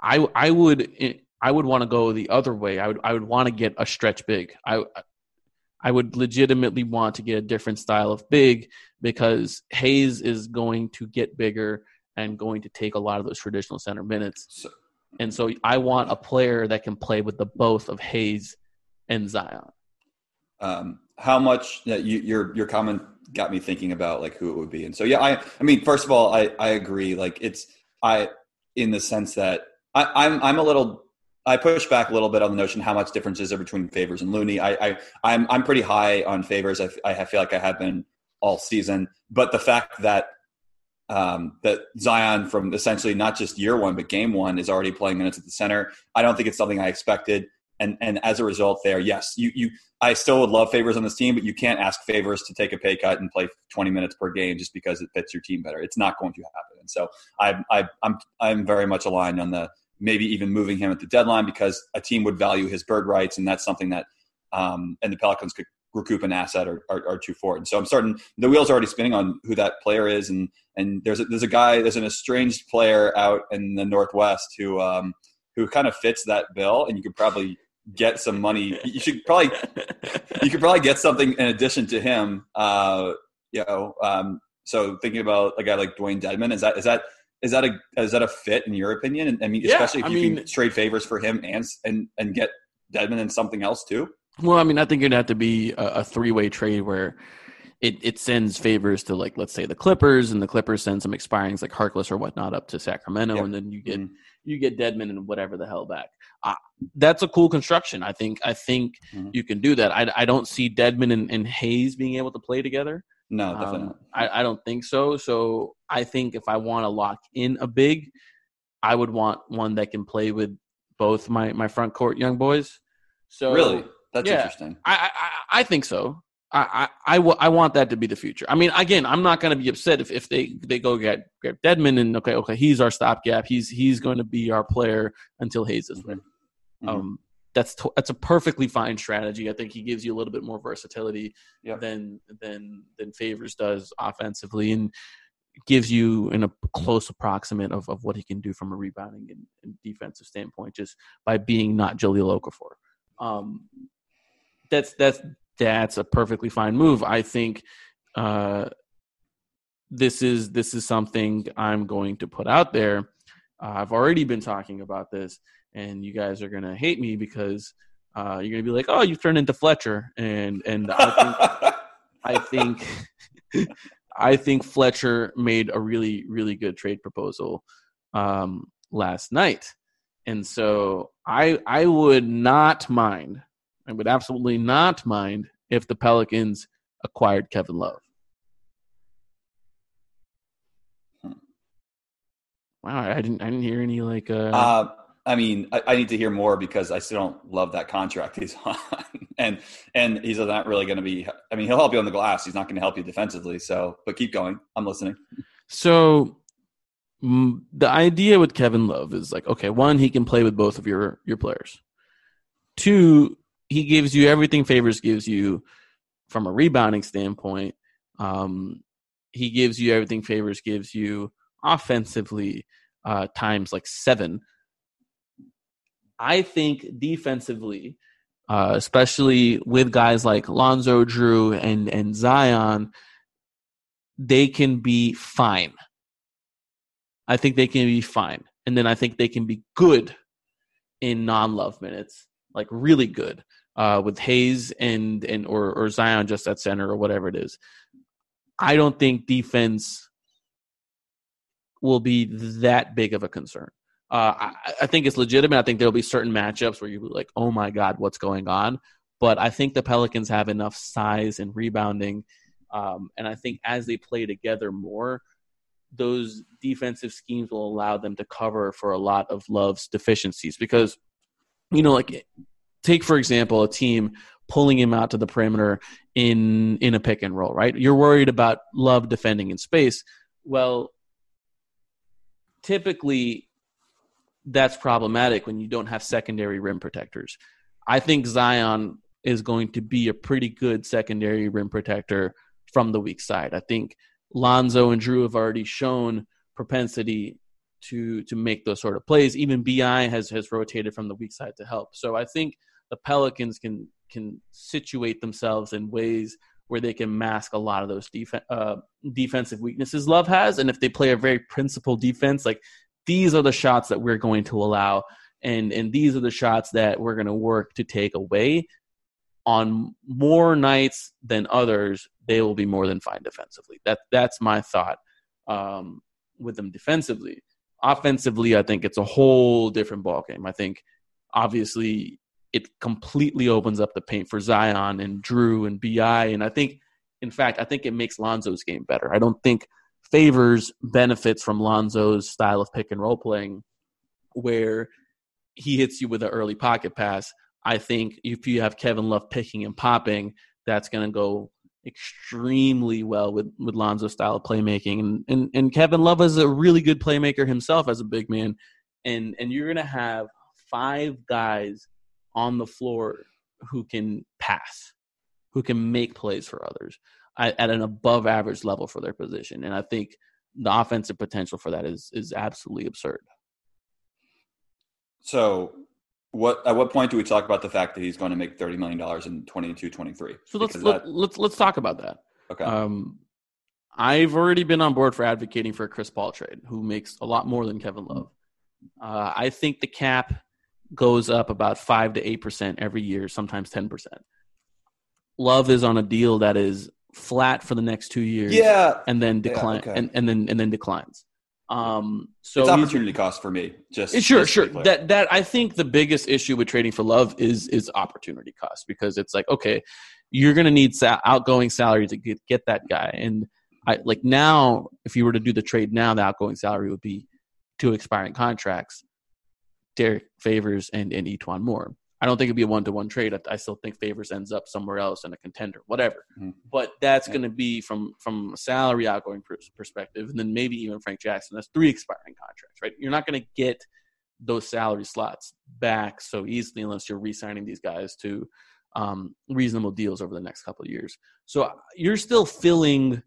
I I would I would want to go the other way. I would I would want to get a stretch big. I I would legitimately want to get a different style of big because Hayes is going to get bigger and going to take a lot of those traditional center minutes. So- And so I want a player that can play with the both of Hayes and Zion. um, how much that you, your your comment got me thinking about like who it would be. And so yeah i i mean first of all i i agree. Like it's i in the sense that i i'm i'm a little i push back a little bit on the notion how much difference is there between favors and looney i i i'm i'm pretty high on favors. I, I feel like i have been all season. But the fact that um, that Zion from essentially not just year one but game one is already playing minutes at the center. I don't think it's something I expected, and and as a result, there, yes, you you I still would love favors on this team, but you can't ask favors to take a pay cut and play 20 minutes per game just because it fits your team better. It's not going to happen. And so I, I, I'm, I'm very much aligned on the maybe even moving him at the deadline because a team would value his bird rights, and that's something that um, and the Pelicans could recoup an asset or, or, or two for it. And so I'm starting. The wheels are already spinning on who that player is, and and there's a, there's a guy, there's an estranged player out in the Northwest who um, who kind of fits that bill, and you could probably get some money. You should probably you could probably get something in addition to him. Uh, you know, um, So thinking about a guy like Dewayne Dedmon, is that is that is that a is that a fit in your opinion? And I mean, Yeah, especially if I you mean- can trade favors for him and and and get Dedmon and something else too. Well, I mean, I think it'd have to be a, a three-way trade where it, it sends favors to like let's say the Clippers, and the Clippers send some expirings like Harkless or whatnot up to Sacramento, Yep. and then you get Mhm. you get Dedmon and whatever the hell back. Uh, that's a cool construction. I think I think Mhm. you can do that. I, I don't see Dedmon and, and Hayes being able to play together. No, definitely Um, not. I, I don't think so. So I think if I want to lock in a big, I would want one that can play with both my my front court young boys. So Really, that's yeah. interesting. I, I, I- I think so. I, I, I, want that to be the future. I mean, again, I'm not going to be upset if, if they, they go get, get Dedmon and okay, okay, he's our stopgap. He's he's going to be our player until Hayes is there. Mhm. Um, that's to, that's a perfectly fine strategy. I think he gives you a little bit more versatility Yep. than than than Favors does offensively, and gives you in a close approximate of, of what he can do from a rebounding and, and defensive standpoint, just by being not Jahlil Okafor. Um, that's that's that's a perfectly fine move. I think uh, this is this is something I'm going to put out there. Uh, I've already been talking about this, and you guys are gonna hate me because uh, you're gonna be like, "Oh, you've turned into Fletcher," and and I think I think <laughs> I think Fletcher made a really really good trade proposal um, last night, and so I I would not mind. I would absolutely not mind if the Pelicans acquired Kevin Love. Hmm. Wow, I didn't I didn't hear any like uh, Uh, I mean, I, I need to hear more because I still don't love that contract he's <laughs> on, and and he's not really going to be. I mean, he'll help you on the glass. He's not going to help you defensively. So, but keep going. I'm listening. So the idea with Kevin Love is like, okay, one, he can play with both of your your players. Two, he gives you everything Favors gives you from a rebounding standpoint. Um, he gives you everything Favors gives you offensively uh, times like seven. I think defensively, uh, especially with guys like Lonzo, Jrue, and and Zion, they can be fine. I think they can be fine. And then I think they can be good in non-love minutes, like really good, uh, with Hayes and and or or Zion just at center or whatever it is. I don't think defense will be that big of a concern. Uh, I, I think it's legitimate. I think there'll be certain matchups where you'll be like, "Oh my God, what's going on?" But I think the Pelicans have enough size and rebounding, um, and I think as they play together more, those defensive schemes will allow them to cover for a lot of Love's deficiencies. Because, you know, like take for example a team pulling him out to the perimeter in in a pick and roll, right? You're worried about Love defending in space. Well, typically that's problematic when you don't have secondary rim protectors. I think Zion is going to be a pretty good secondary rim protector from the weak side. I think Lonzo and Jrue have already shown propensity to to make those sort of plays. Even Bi has has rotated from the weak side to help. So I think the Pelicans can can situate themselves in ways where they can mask a lot of those def- uh, defensive weaknesses Love has, and if they play a very principled defense, like these are the shots that we're going to allow, and and these are the shots that we're going to work to take away. On more nights than others, they will be more than fine defensively. That that's my thought um, with them defensively. Offensively, I think it's a whole different ballgame. I think obviously it completely opens up the paint for Zion and Jrue and Bi, and I think, in fact, I think it makes Lonzo's game better. I don't think favors benefits from Lonzo's style of pick and roll playing, where he hits you with an early pocket pass. I think if you have Kevin Love picking and popping, that's going to go extremely well with with Lonzo's style of playmaking. And, and and Kevin Love is a really good playmaker himself as a big man. And and you're going to have five guys on the floor who can pass, who can make plays for others at, an above average level for their position. And I think the offensive potential for that is is absolutely absurd. So, what at what point do we talk about the fact that he's going to make thirty million dollars in 22, 23? So let's let, that- let's let's talk about that. okay. Um, I've already been on board for advocating for a Chris Paul trade, who makes a lot more than Kevin Love. Uh, I think the cap goes up about five to eight percent every year, sometimes ten percent. Love is on a deal that is flat for the next two years, Yeah, and then decline, okay. and, and then and then declines. Um, so it's opportunity cost for me. Just Sure, just sure. That that I think the biggest issue with trading for Love is is opportunity cost because it's like okay, you're going to need sa- outgoing salary to get get that guy, and I like now if you were to do the trade now, the outgoing salary would be two expiring contracts, Derrick Favors and and E'Twaun Moore. I don't think it'd be a one to one trade. I, I still think Favors ends up somewhere else in a contender, whatever. Mhm. But that's Yeah. going to be from from a salary outgoing pers- perspective, and then maybe even Frank Jackson. That's three expiring contracts, right? You're not going to get those salary slots back so easily unless you're re-signing these guys to um, reasonable deals over the next couple of years. So uh, you're still filling.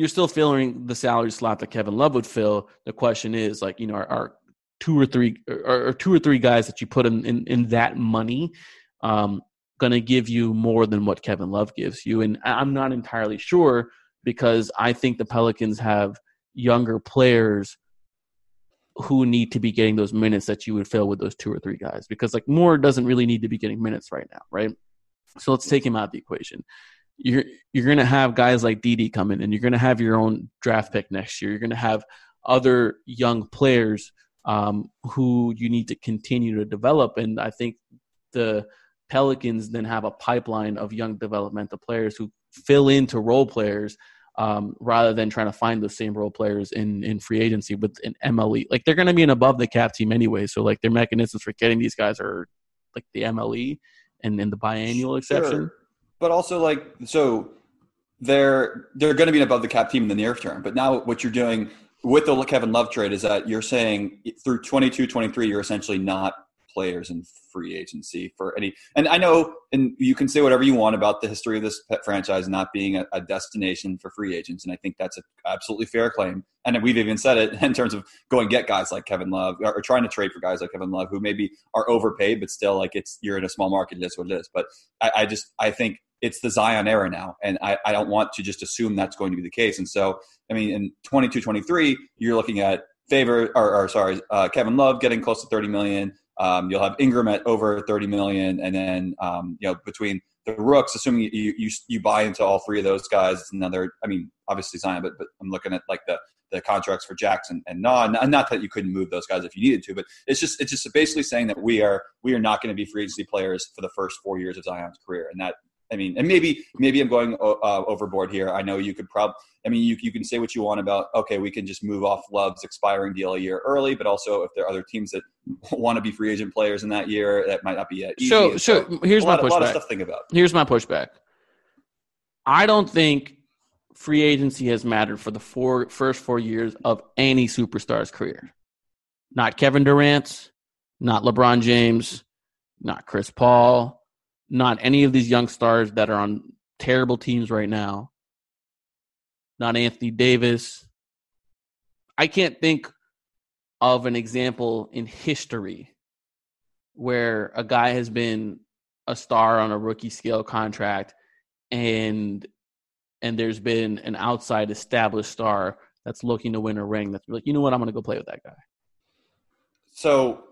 You're still filling the salary slot that Kevin Love would fill. The question is, like, you know, are, are two or three, or, or two or three guys that you put in in, in that money um, going to give you more than what Kevin Love gives you? And I'm not entirely sure because I think the Pelicans have younger players who need to be getting those minutes that you would fill with those two or three guys because like Moore doesn't really need to be getting minutes right now, right? So let's take him out of the equation. You're you're gonna have guys like DD come in, and you're gonna have your own draft pick next year. You're gonna have other young players um, who you need to continue to develop, and I think the Pelicans then have a pipeline of young developmental players who fill into role players um, rather than trying to find those same role players in in free agency with an MLE. Like they're going to be an above the cap team anyway, so like their mechanisms for getting these guys are like the MLE and and the biannual exception. Sure. But also, like, so they're they're going to be an above the cap team in the near term. But now, what you're doing with the Kevin Love trade is that you're saying through 22, 23, you're essentially not players in free agency for any. And I know, and you can say whatever you want about the history of this franchise not being a, a destination for free agents, and I think that's an absolutely fair claim. And we've even said it <laughs> in terms of going get guys like Kevin Love or, or trying to trade for guys like Kevin Love who maybe are overpaid, but still like it's you're in a small market. Is what it is. But I, I just I think it's the Zion era now, and I, I don't want to just assume that's going to be the case. And so, I mean, in 22, 23, you're looking at favor or, or sorry, uh, Kevin Love getting close to 30 million. Um, you'll have Ingram at over 30 million, and then um, you know between the rooks, assuming you, you you buy into all three of those guys, it's another. I mean, obviously Zion, but but I'm looking at like the the contracts for Jaxson and non. Not that you couldn't move those guys if you needed to, but it's just it's just basically saying that we are we are not going to be free agency players for the first four years of Zion's career, and that I mean, and maybe maybe I'm going uh, overboard here. I know you could probably. I mean, you you can say what you want about. Okay, we can just move off Love's expiring deal a year early, but also if there are other teams that <laughs> want to be free agent players in that year, that might not be yet. Easy. So, And so here's my lot, a lot of pushback. stuff to think about. Here's my pushback. I don't think free agency has mattered for the four first four years of any superstar's career. Not Kevin Durant, not LeBron James, not Chris Paul, not any of these young stars that are on terrible teams right now. Not Anthony Davis. I can't think of an example in history where a guy has been a star on a rookie scale contract and and there's been an outside established star that's looking to win a ring that's like you know what i'm going to go play with that guy So,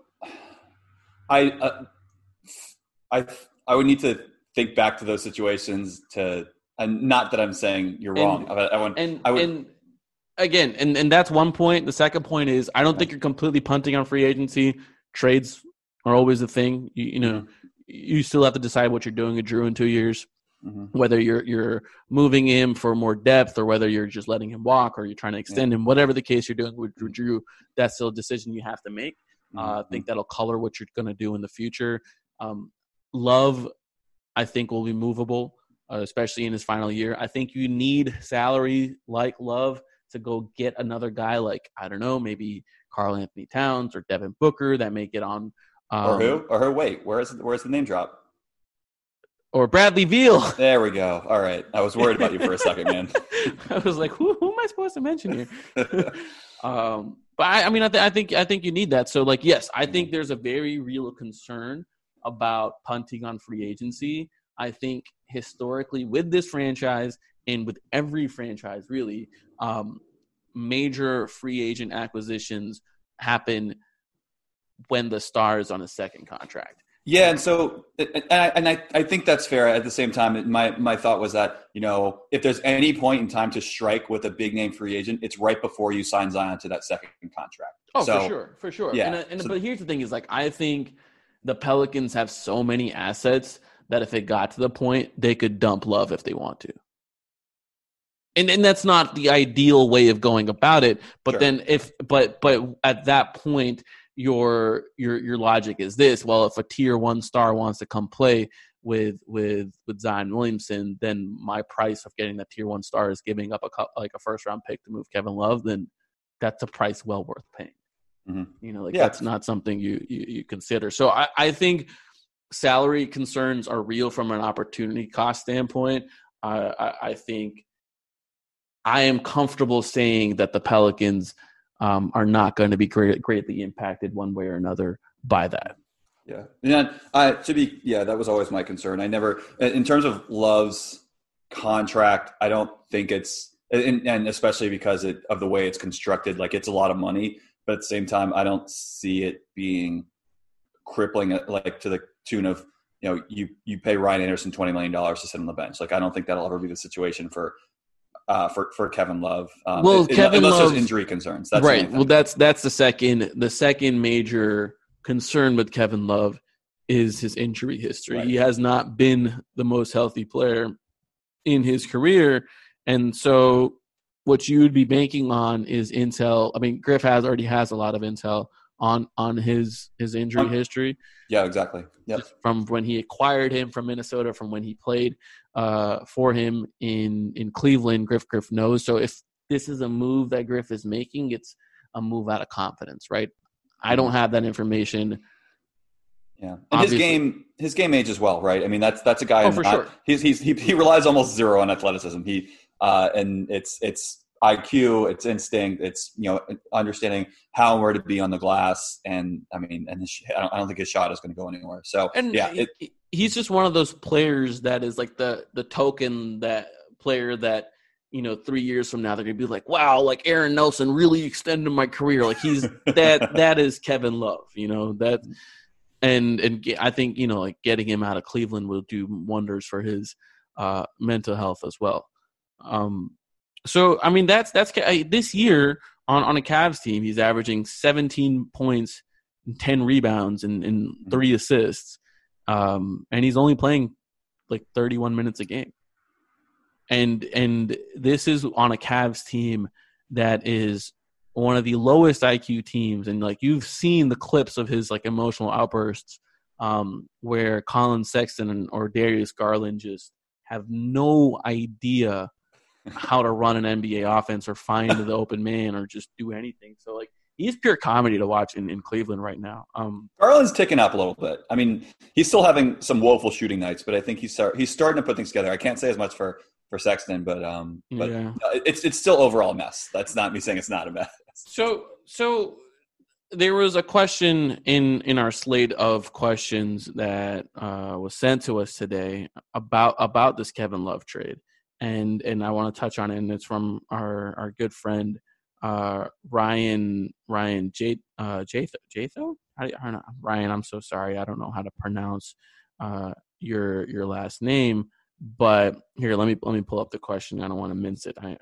I, uh, I, I would need to think back to those situations to, and not that I'm saying you're And- wrong. I, I want, and I would, and again and and that's one point the second point is i don't think you're completely punting on free agency trades are always a thing you, you know you still have to decide what you're doing with Jrue in two years Mhm. whether you're you're moving him for more depth or whether you're just letting him walk or you're trying to extend him whatever the case you're doing with Jrue, that's still a decision you have to make uh, I think that'll color what you're going to do in the future. Um, Love, I think, will be movable, uh, especially in his final year. I think you need salary like Love to go get another guy like I don't know, maybe Karl-Anthony Towns or Devin Booker that may get on. Um, or who? Or who? Wait, where's where's the name drop? Or Bradley Beal. <laughs> There we go. All right, I was worried about you for a second, man. <laughs> I was like, who, who am I supposed to mention here? <laughs> um, but I, I mean, I, th- I think I think you need that. So, like, yes, I think there's a very real concern about punting on free agency. I think historically with this franchise and with every franchise really, um, major free agent acquisitions happen when the star is on a second contract. Yeah, and so and I, and I, I think that's fair. At the same time, my my thought was that you know if there's any point in time to strike with a big name free agent, it's right before you sign Zion to that second contract. Oh, So- for sure, for sure. yeah, And, and so- but here's the thing: is like I think the Pelicans have so many assets that if it got to the point, they could dump Love if they want to. And and that's not the ideal way of going about it. But Sure. then if but but at that point, your your your logic is this: well, if a tier one star wants to come play with with with Zion Williamson, then my price of getting that tier one star is giving up a like a first round pick to move Kevin Love. Then that's a price well worth paying. Mhm. You know, like Yeah. that's not something you, you you consider. So I, I think salary concerns are real from an opportunity cost standpoint. I, I, I think I am comfortable saying that the Pelicans um, are not going to be great, greatly impacted one way or another by that. Yeah, and I to be yeah, that was always my concern. I never, in terms of Love's contract, I don't think it's, and, and especially because it, of the way it's constructed, like it's a lot of money, but at the same time, I don't see it being crippling, uh, like to the tune of you know you you pay Ryan Anderson twenty million dollars to sit on the bench. Like I don't think that'll ever be the situation for. Uh, for for Kevin Love, um, Well, it- it- Kevin unless Love- there's injury concerns, that's right. Well, that's that's the second the second major concern with Kevin Love is his injury history. Right. He has not been the most healthy player in his career, and so what you would be banking on is intel. I mean, Griff has already has a lot of intel on on his his injury history yeah, exactly. Yep. just from when he acquired him from Minnesota, from when he played uh, for him in in Cleveland. Griff Griff knows. So if this is a move that Griff is making, it's a move out of confidence, right? I don't have that information. Yeah, and Obviously. his game, his game age as well, right? I mean, that's that's a guy. Oh, for sure. he's he's he, he relies almost zero on athleticism. He uh, and it's it's IQ, it's instinct, it's you know understanding how and where to be on the glass, and I mean, and his, I, don't, I don't think his shot is going to go anywhere. So And yeah, it, he's just one of those players that is like the the token that player that you know three years from now they're gonna be like, wow, like Aaron Nelson really extended my career. Like he's <laughs> that that is Kevin Love, you know that, and and I think you know like getting him out of Cleveland will do wonders for his uh, mental health as well. Um, so I mean that's that's this year on on a Cavs team he's averaging 17 points, and 10 rebounds, and, and three assists, um, and he's only playing like 31 minutes a game. And and this is on a Cavs team that is one of the lowest IQ teams, and like you've seen the clips of his like emotional outbursts, um, where Collin Sexton and, or Darius Garland just have no idea how to run an NBA offense or find the <laughs> open man or just do anything. So like he's pure comedy to watch in, in Cleveland right now. Um, Garland's ticking up a little bit. I mean, he's still having some woeful shooting nights, but I think he's start, he's starting to put things together. I can't say as much for for Sexton, but um, but Yeah. uh, it's it's still overall a mess. That's not me saying it's not a mess. So so there was a question in in our slate of questions that uh, was sent to us today about about this Kevin Love trade, and and I want to touch on it. And it's from our our good friend uh, Ryan Ryan J uh, Jatho Jatho. I, I know. Ryan, I'm so sorry. I don't know how to pronounce uh, your your last name. But here, let me let me pull up the question. I don't want to mince it. I,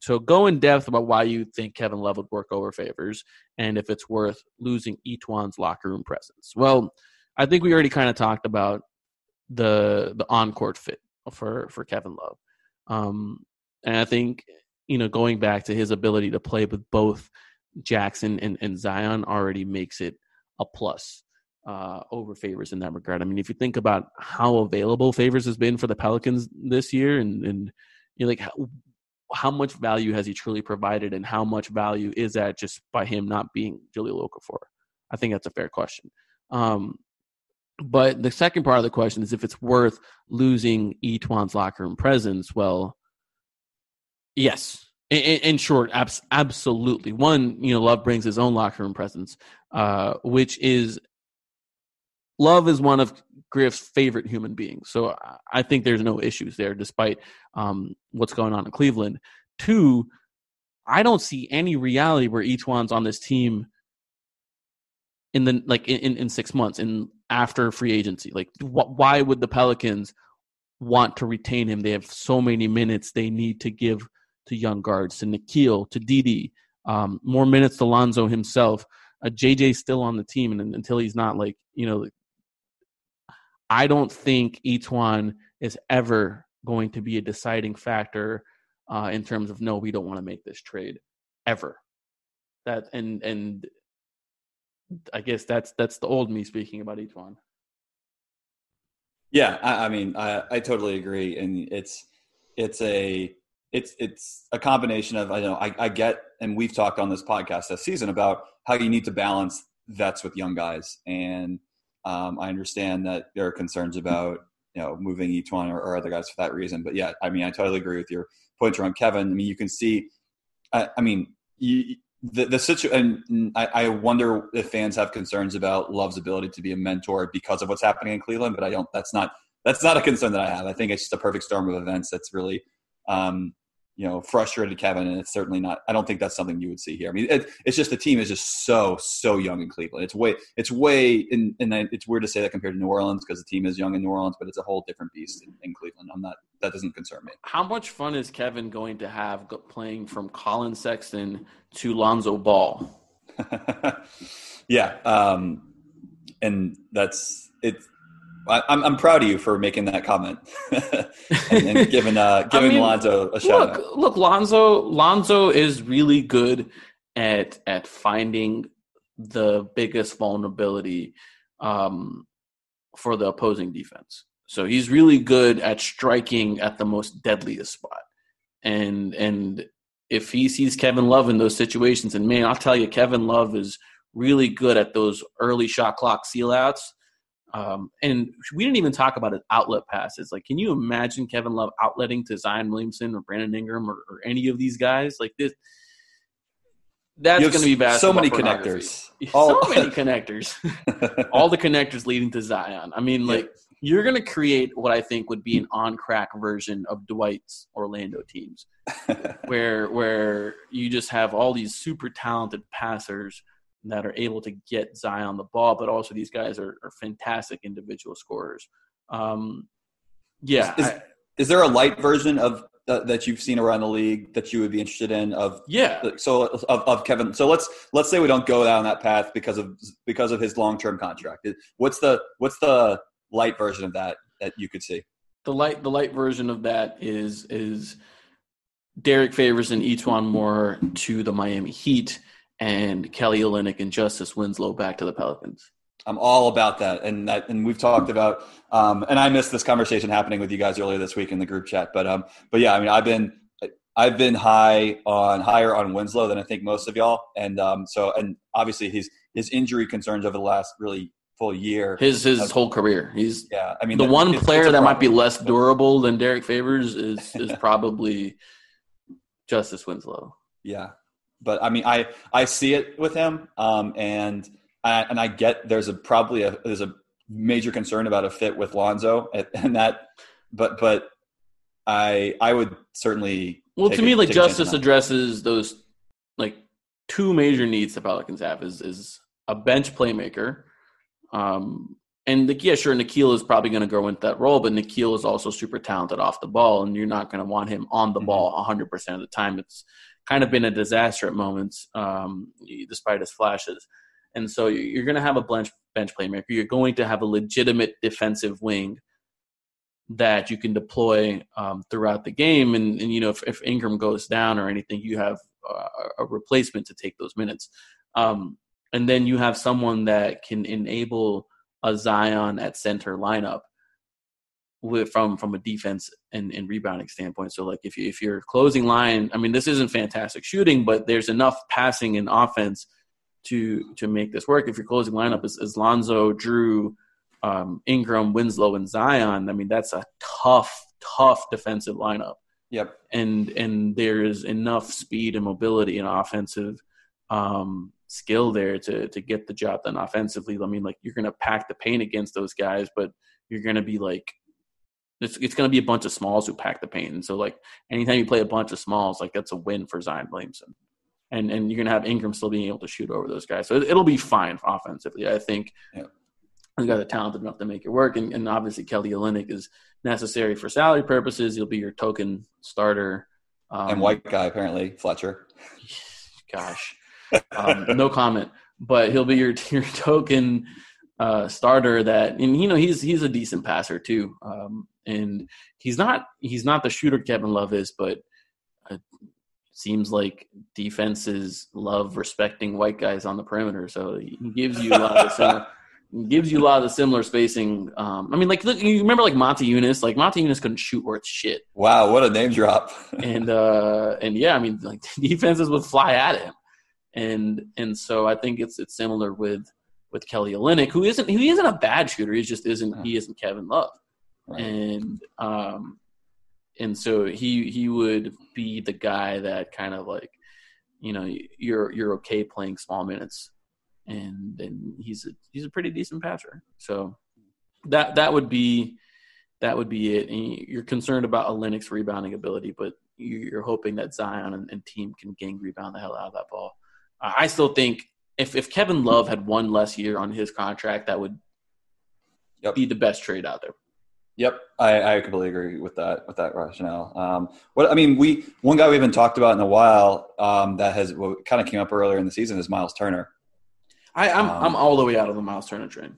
so go in depth about why you think Kevin Love would work over favors and if it's worth losing E'Twaun's locker room presence. Well, I think we already kind of talked about the the on court fit for for Kevin Love, um, and I think you know going back to his ability to play with both Jaxson and, and Zion already makes it a plus uh, over favors in that regard. I mean, if you think about how available favors has been for the Pelicans this year, and and you know, like how, how much value has he truly provided, and how much value is that just by him not being Jahlil Okafor? I think that's a fair question. Um, but the second part of the question is if it's worth losing E'Twaun's locker room presence. Well, yes. In, in in short, abs- absolutely. One, you know, Love brings his own locker room presence, uh, which is Love is one of Griff's favorite human beings, so I- think there's no issues there, despite um, what's going on in Cleveland. Two, I don't see any reality where one's on this team in the like in, in, in six months and after free agency. Like, wh- why would the Pelicans want to retain him? They have so many minutes they need to give to young guards, to Nickeil, to Didi, um, more minutes to Lonzo himself. Uh, JJ's still on the team, and until he's not, like you know, I don't think one is ever going to be a deciding factor uh, in terms of no, we don't want to make this trade ever. That and and I guess that's that's the old me speaking about E'Twaun. Yeah, I, I mean, I, I totally agree, and it's it's a it's it's a combination of I know I, I get, and we've talked on this podcast this season about how you need to balance vets with young guys, and um, I understand that there are concerns about you know moving E'Twaun or, or other guys for that reason. But yeah, I mean, I totally agree with your point around Kevin. I mean, you can see, I, I mean, you, the the situation. I, I wonder if fans have concerns about Love's ability to be a mentor because of what's happening in Cleveland. But I don't. That's not that's not a concern that I have. I think it's just a perfect storm of events that's really, um, you know, frustrated Kevin, and it's certainly not. I don't think that's something you would see here. I mean, it, it's just the team is just so so young in Cleveland. It's way it's way and and it's weird to say that compared to New Orleans because the team is young in New Orleans, but it's a whole different beast in, in Cleveland. I'm not. That doesn't concern me. How much fun is Kevin going to have playing from Collin Sexton to Lonzo Ball? <laughs> yeah, um, and that's it. I, I'm I'm proud of you for making that comment <laughs> and, and giving uh, <laughs> giving mean, Lonzo a shout look, out. look, Lonzo. Lonzo is really good at at finding the biggest vulnerability um, for the opposing defense. So he's really good at striking at the most deadliest spot. And and if he sees Kevin Love in those situations, and man, I'll tell you, Kevin Love is really good at those early shot clock seal outs. Um, and we didn't even talk about his outlet passes. Like, can you imagine Kevin Love outletting to Zion Williamson or Brandon Ingram or, or any of these guys? Like this, that's going to be bad. so many connectors. <laughs> So All- many connectors. <laughs> All the connectors leading to Zion. I mean, like you're going to create what I think would be an on crack version of Dwight's Orlando teams, <laughs> where where you just have all these super talented passers that are able to get Zion the ball, but also these guys are, are fantastic individual scorers. Um, yeah, Is, I- is there a light version of uh, that you've seen around the league that you would be interested in of yeah. so of, of Kevin? So let's let's say we don't go down that path because of because of his long term contract. What's the what's the light version of that that you could see? the light the light version of that is is Derrick Favors and E'Twaun Moore to the Miami Heat and Kelly Olynyk and Justice Winslow back to the Pelicans. I'm all about that, and that, and we've talked about. Um, and I missed this conversation happening with you guys earlier this week in the group chat, but um, but yeah, I mean, I've been I've been high on higher on Winslow than I think most of y'all, and um, so and obviously his his injury concerns over the last really full year. His his whole career. He's yeah, I mean, the that- one it's- it's player a that might be less durable than Derrick Favors is is probably <laughs> Justice Winslow. Yeah, but I mean, I I see it with him, um, and I, and I get there's a probably a there's a major concern about a fit with Lonzo, and, that, but but I I would certainly Well, to me, like a on Justice addresses those like two major needs the Pelicans have is is a bench playmaker. Um, and like, yeah, sure, Nickeil is probably going to grow into that role, but Nickeil is also super talented off the ball, and you're not going to want him on the Mhm. ball 100 percent of the time. It's kind of been a disaster at moments, um, despite his flashes. And so you're going to have a bench bench playmaker. You're going to have a legitimate defensive wing that you can deploy um, throughout the game. And, and you know, if, if Ingram goes down or anything, you have uh, a replacement to take those minutes. Um, and then you have someone that can enable a Zion at center lineup with from from a defense and, and rebounding standpoint. So like if you if your closing line, I mean this isn't fantastic shooting, but there's enough passing and offense to to make this work. If your closing lineup is, is Lonzo, Jrue, um, Ingram, Winslow, and Zion, I mean that's a tough, tough defensive lineup. Yep. And and there is enough speed and mobility and offensive um, skill there to to get the job done offensively. I mean, like you're going to pack the paint against those guys, but you're going to be like it's, it's going to be a bunch of smalls who pack the paint. And so, like, anytime you play a bunch of smalls, like, that's a win for Zion Williamson. And and you're going to have Ingram still being able to shoot over those guys. So it, will be fine offensively. I think Yeah. you guys are talented enough to make it work. And, and obviously, Kelly Olynyk is necessary for salary purposes. He'll be your token starter. Um, and white guy apparently Fletcher. gosh, um, no comment. But he'll be your <laughs> your token uh, starter. That and you know he's he's a decent passer too. Um, and he's not he's not the shooter Kevin Love is, but uh, seems like defenses love respecting white guys on the perimeter. So he gives you a lot of similar, gives you a lot of the similar spacing. Um, I mean, like look, you remember like Monty Eunice? Like Monty Eunice couldn't shoot worth shit, Wow, what a name drop. <laughs> and uh, and yeah, I mean, like <laughs> defenses would fly at him, and and so I think it's it's similar with with Kelly Olynyk, who isn't he isn't a bad shooter. He just isn't he isn't Kevin Love Right. and um and so he he would be the guy that kind of like you know you're you're okay playing small minutes. And and he's a he's a pretty decent passer. So that that would be that would be it. And you're concerned about Olynyk's rebounding ability but you're hoping that Zion and, and team can gang rebound the hell out of that ball. I still think if if Kevin Love had one less year on his contract that would Yep. be the best trade out there Yep, I, I completely agree with that with that rationale. Um, what I mean, we one guy we haven't talked about in a while um, that has what kind of came up earlier in the season is Miles Turner. I, I'm Um, I'm all the way out of the Miles Turner train.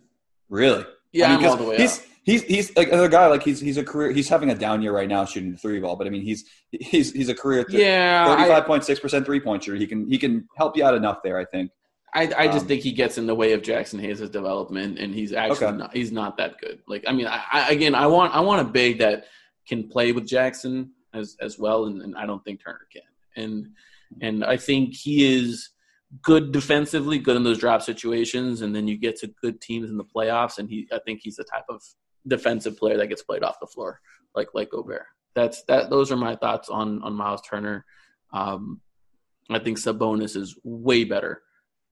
Really? Yeah, I mean, I'm all the way he's, out. He's he's like another guy. Like he's he's a career. He's having a down year right now shooting the three ball. But I mean, he's he's he's a career. Yeah, thirty five point six percent three point shooter. He can he can help you out enough there. I think. I, I just um, think he gets in the way of Jaxson Hayes' development, and he's actually Okay. not, he's not that good. Like I mean, I, I, again, I want I want a big that can play with Jaxson as as well, and, and I don't think Turner can. And and I think he is good defensively, good in those drop situations, and then you get to good teams in the playoffs, and he I think he's the type of defensive player that gets played off the floor, like like Gobert. That's that. Those are my thoughts on on Miles Turner. Um, I think Sabonis is way better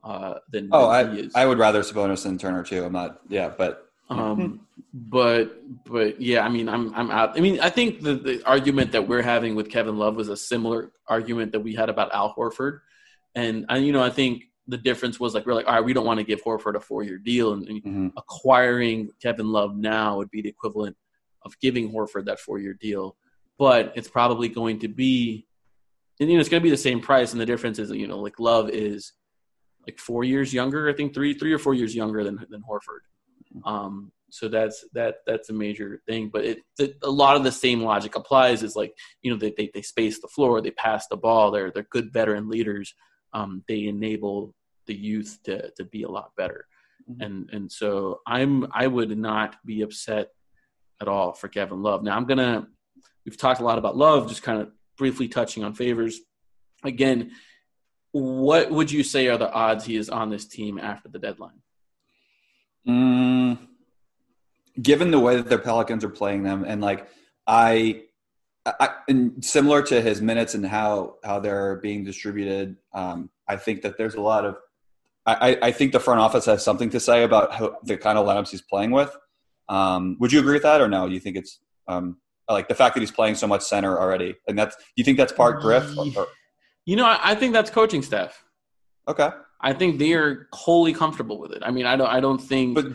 uh, than, Oh, I. I would rather Sabonis than Turner too. I'm not. Yeah, but Um, but but yeah, I mean, I'm I'm out. I mean, I think the, the argument that we're having with Kevin Love was a similar argument that we had about Al Horford, and I, you know, I think the difference was like we're like, all right, we don't want to give Horford a four year deal, and, and mhm. acquiring Kevin Love now would be the equivalent of giving Horford that four year deal, but it's probably going to be, and you know, it's going to be the same price, and the difference is, you know, like Love is like four years younger, I think three three or four years younger than than Horford. Um, so that's that that's a major thing, but it, it a lot of the same logic applies. Is like you know they, they they space the floor, they pass the ball, they're they're good veteran leaders. Um, they enable the youth to to be a lot better, Mhm. and and so I'm I would not be upset at all for Kevin Love. Now I'm gonna we've talked a lot about Love, just kind of briefly touching on Favors. Again, what would you say are the odds he is on this team after the deadline? Mm, given the way that the Pelicans are playing them, and like I, I and similar to his minutes and how how they're being distributed, um, I think that there's a lot of. I, I- think the front office has something to say about how, the kind of lineups he's playing with. Um, would you agree with that, or no? Do you think it's um, like the fact that he's playing so much center already, and that's do you think that's part Griff? Or, or- You know, I, I think that's coaching staff. okay, I think they are wholly comfortable with it. I mean, I don't. I don't think. but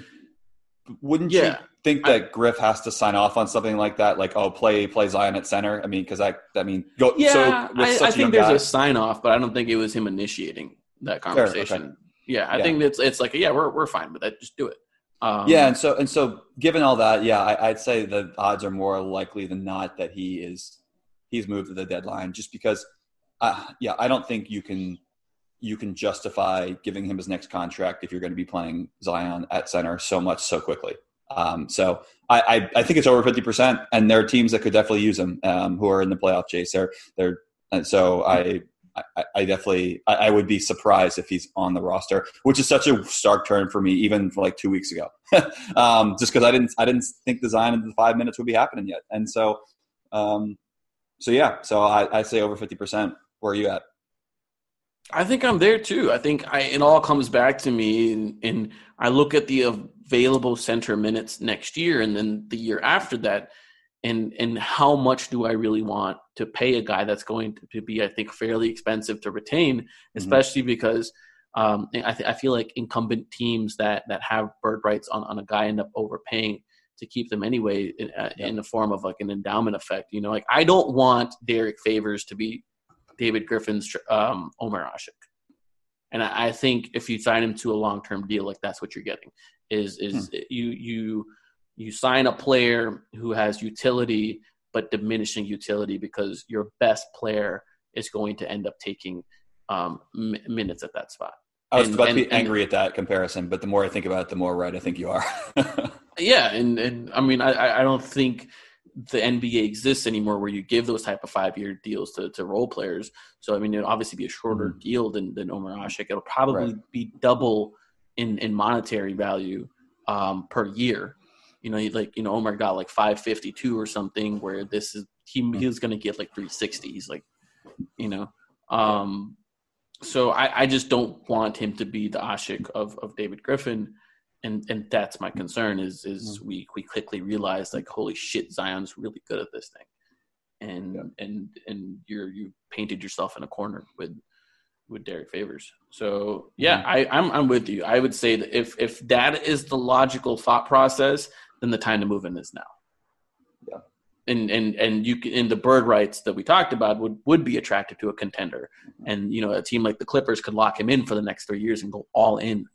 wouldn't Yeah. you think that Griff has to sign off on something like that? Like, oh, play play Zion at center. I mean, because I, I mean, go. yeah, so I, such think there's guy- a sign off, but I don't think it was him initiating that Fair, conversation. okay. Yeah, I Yeah. think it's it's like yeah, we're we're fine with that. Just do it. Um, yeah, and so and so, given all that, yeah, I, I'd say the odds are more likely than not that he is he's moved to the deadline, just because. Uh, yeah, I don't think you can you can justify giving him his next contract if you're going to be playing Zion at center so much so quickly. Um, so I, I, I think it's over fifty percent, and there are teams that could definitely use him um, who are in the playoff chase. They're and so I. I, definitely, I, I would be surprised if he's on the roster, which is such a stark turn for me, even for like two weeks ago. <laughs> um, just because I didn't, I didn't think the Zion in the five minutes would be happening yet, and so, um, so yeah, so I, I say over fifty percent. Where are you at? I think I'm there too. I think I, it all comes back to me, and, and I look at the available center minutes next year, and then the year after that, and and how much do I really want to pay a guy that's going to, be, I think, fairly expensive to retain, especially because um, I, th- I feel like incumbent teams that that have bird rights on, on a guy end up overpaying to keep them anyway in, uh, in the form of like an endowment effect. You know, like I don't want Derrick Favors to be David Griffin's um, Omer Asik. And I, I think if you sign him to a long term deal, like that's what you're getting is is you you you sign a player who has utility but diminishing utility because your best player is going to end up taking um, mi- minutes at that spot. I was And- about to and- be and- angry at that comparison, but the more I think about it, the more right I think you are. <laughs> Yeah, and, and I mean, I, I don't think the NBA exists anymore where you give those type of five year deals to, to role players. So I mean, it'll obviously be a shorter deal than than Omer Asik. It'll probably Right. be double in in monetary value um, per year. You know, like you know, Omer got like five fifty two or something, where this is he he was going to get like three sixty. He's like, you know, um, so I, I just don't want him to be the Asik of of David Griffin and and that's my concern is is mm-hmm. we we quickly realize like holy shit Zion's really good at this thing. And and and you're you painted yourself in a corner with with Derrick Favors. So yeah mm-hmm. I I'm I'm with you. I would say that if if that is the logical thought process then the time to move in is now. Yeah. and and and you can and the bird rights that we talked about would would be attractive to a contender. Mm-hmm. And you know a team like the Clippers could lock him in for the next three years and go all in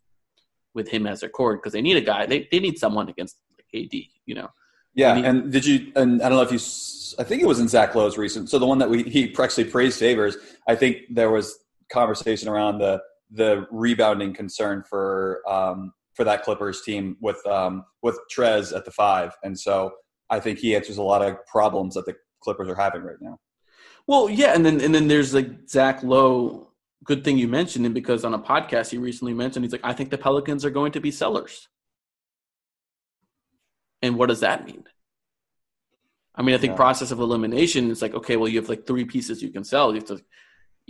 with him as their core because they need a guy. They they need someone against like AD. You know. Yeah, mean- and did you? And I don't know if you. I think it was in Zach Lowe's recent. So the one that we he actually praised Favors. I think there was conversation around the the rebounding concern for um, for that Clippers team with um, with Trez at the five, and so I think he answers a lot of problems that the Clippers are having right now. Well, yeah, and then and then there's like Zach Lowe. Good thing you mentioned him because on a podcast he recently mentioned he's like I think the Pelicans are going to be sellers. And what does that mean? I mean, I think Yeah. process of elimination is like okay, well you have like three pieces you can sell. You have to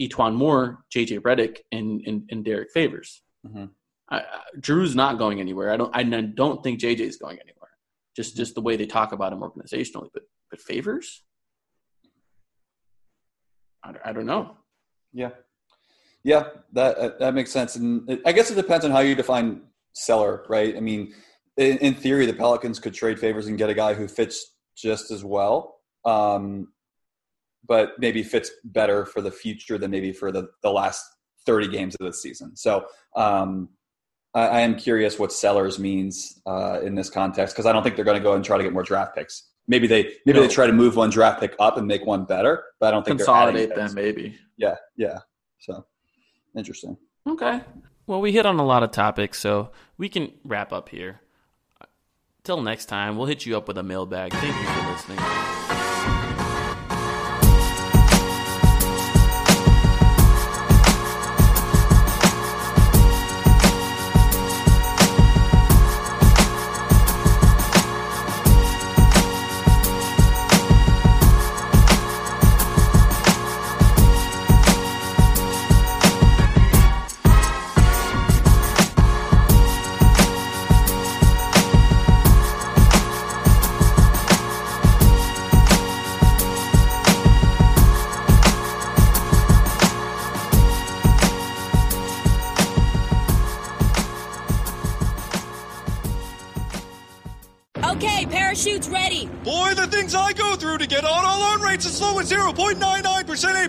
E'Twaun Moore, JJ Redick, and and, and Derek Favors. Mhm. I, I, Jrue's not going anywhere. I don't. I don't think JJ is going anywhere. Just just the way they talk about him organizationally, but but Favors. I, I don't know. Yeah, yeah, that uh, that makes sense, and I guess it depends on how you define seller, right? I mean, in, in theory, the Pelicans could trade Favors and get a guy who fits just as well, um, but maybe fits better for the future than maybe for the the last thirty games of the season. So. Um, I, I am curious what sellers means uh, in this context because I don't think they're going to go and try to get more draft picks. Maybe they maybe No. they try to move one draft pick up and make one better, but I don't think Consolidate them, maybe. Yeah, yeah. So interesting. Okay. Well, we hit on a lot of topics, so we can wrap up here. Till next time, we'll hit you up with a mailbag. Thank you for listening.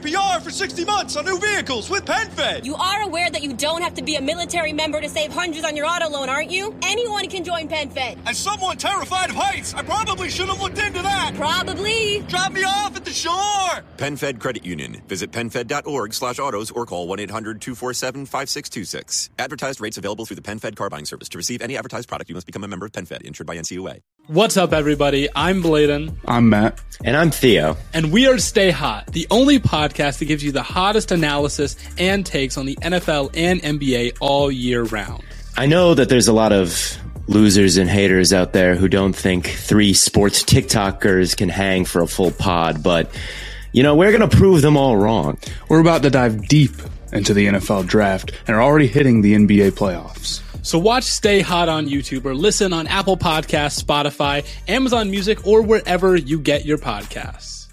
APR for 60 months on new vehicles with PenFed. You are aware that you don't have to be a military member to save hundreds on your auto loan, aren't you? Anyone can join PenFed. As someone terrified of heights, I probably should have looked into that. Probably. Drop me off at the shore. PenFed Credit Union. Visit PenFed.org slash autos or call 1-800-247-5626. Advertised rates available through the PenFed car buying service. To receive any advertised product, you must become a member of PenFed, insured by NCUA. What's up, everybody? I'm Bladen, I'm Matt. And I'm Theo. and we are Stay Hot, the only podcast that gives you the hottest analysis and takes on the NFL and NBA all year round. I know that there's a lot of losers and haters out there who don't think three sports TikTokers can hang for a full pod, but you know, we're going to prove them all wrong. We're about to dive deep into the NFL draft and are already hitting the NBA playoffs. So watch Stay Hot on YouTube or listen on Apple Podcasts, Spotify, Amazon Music, or wherever you get your podcasts.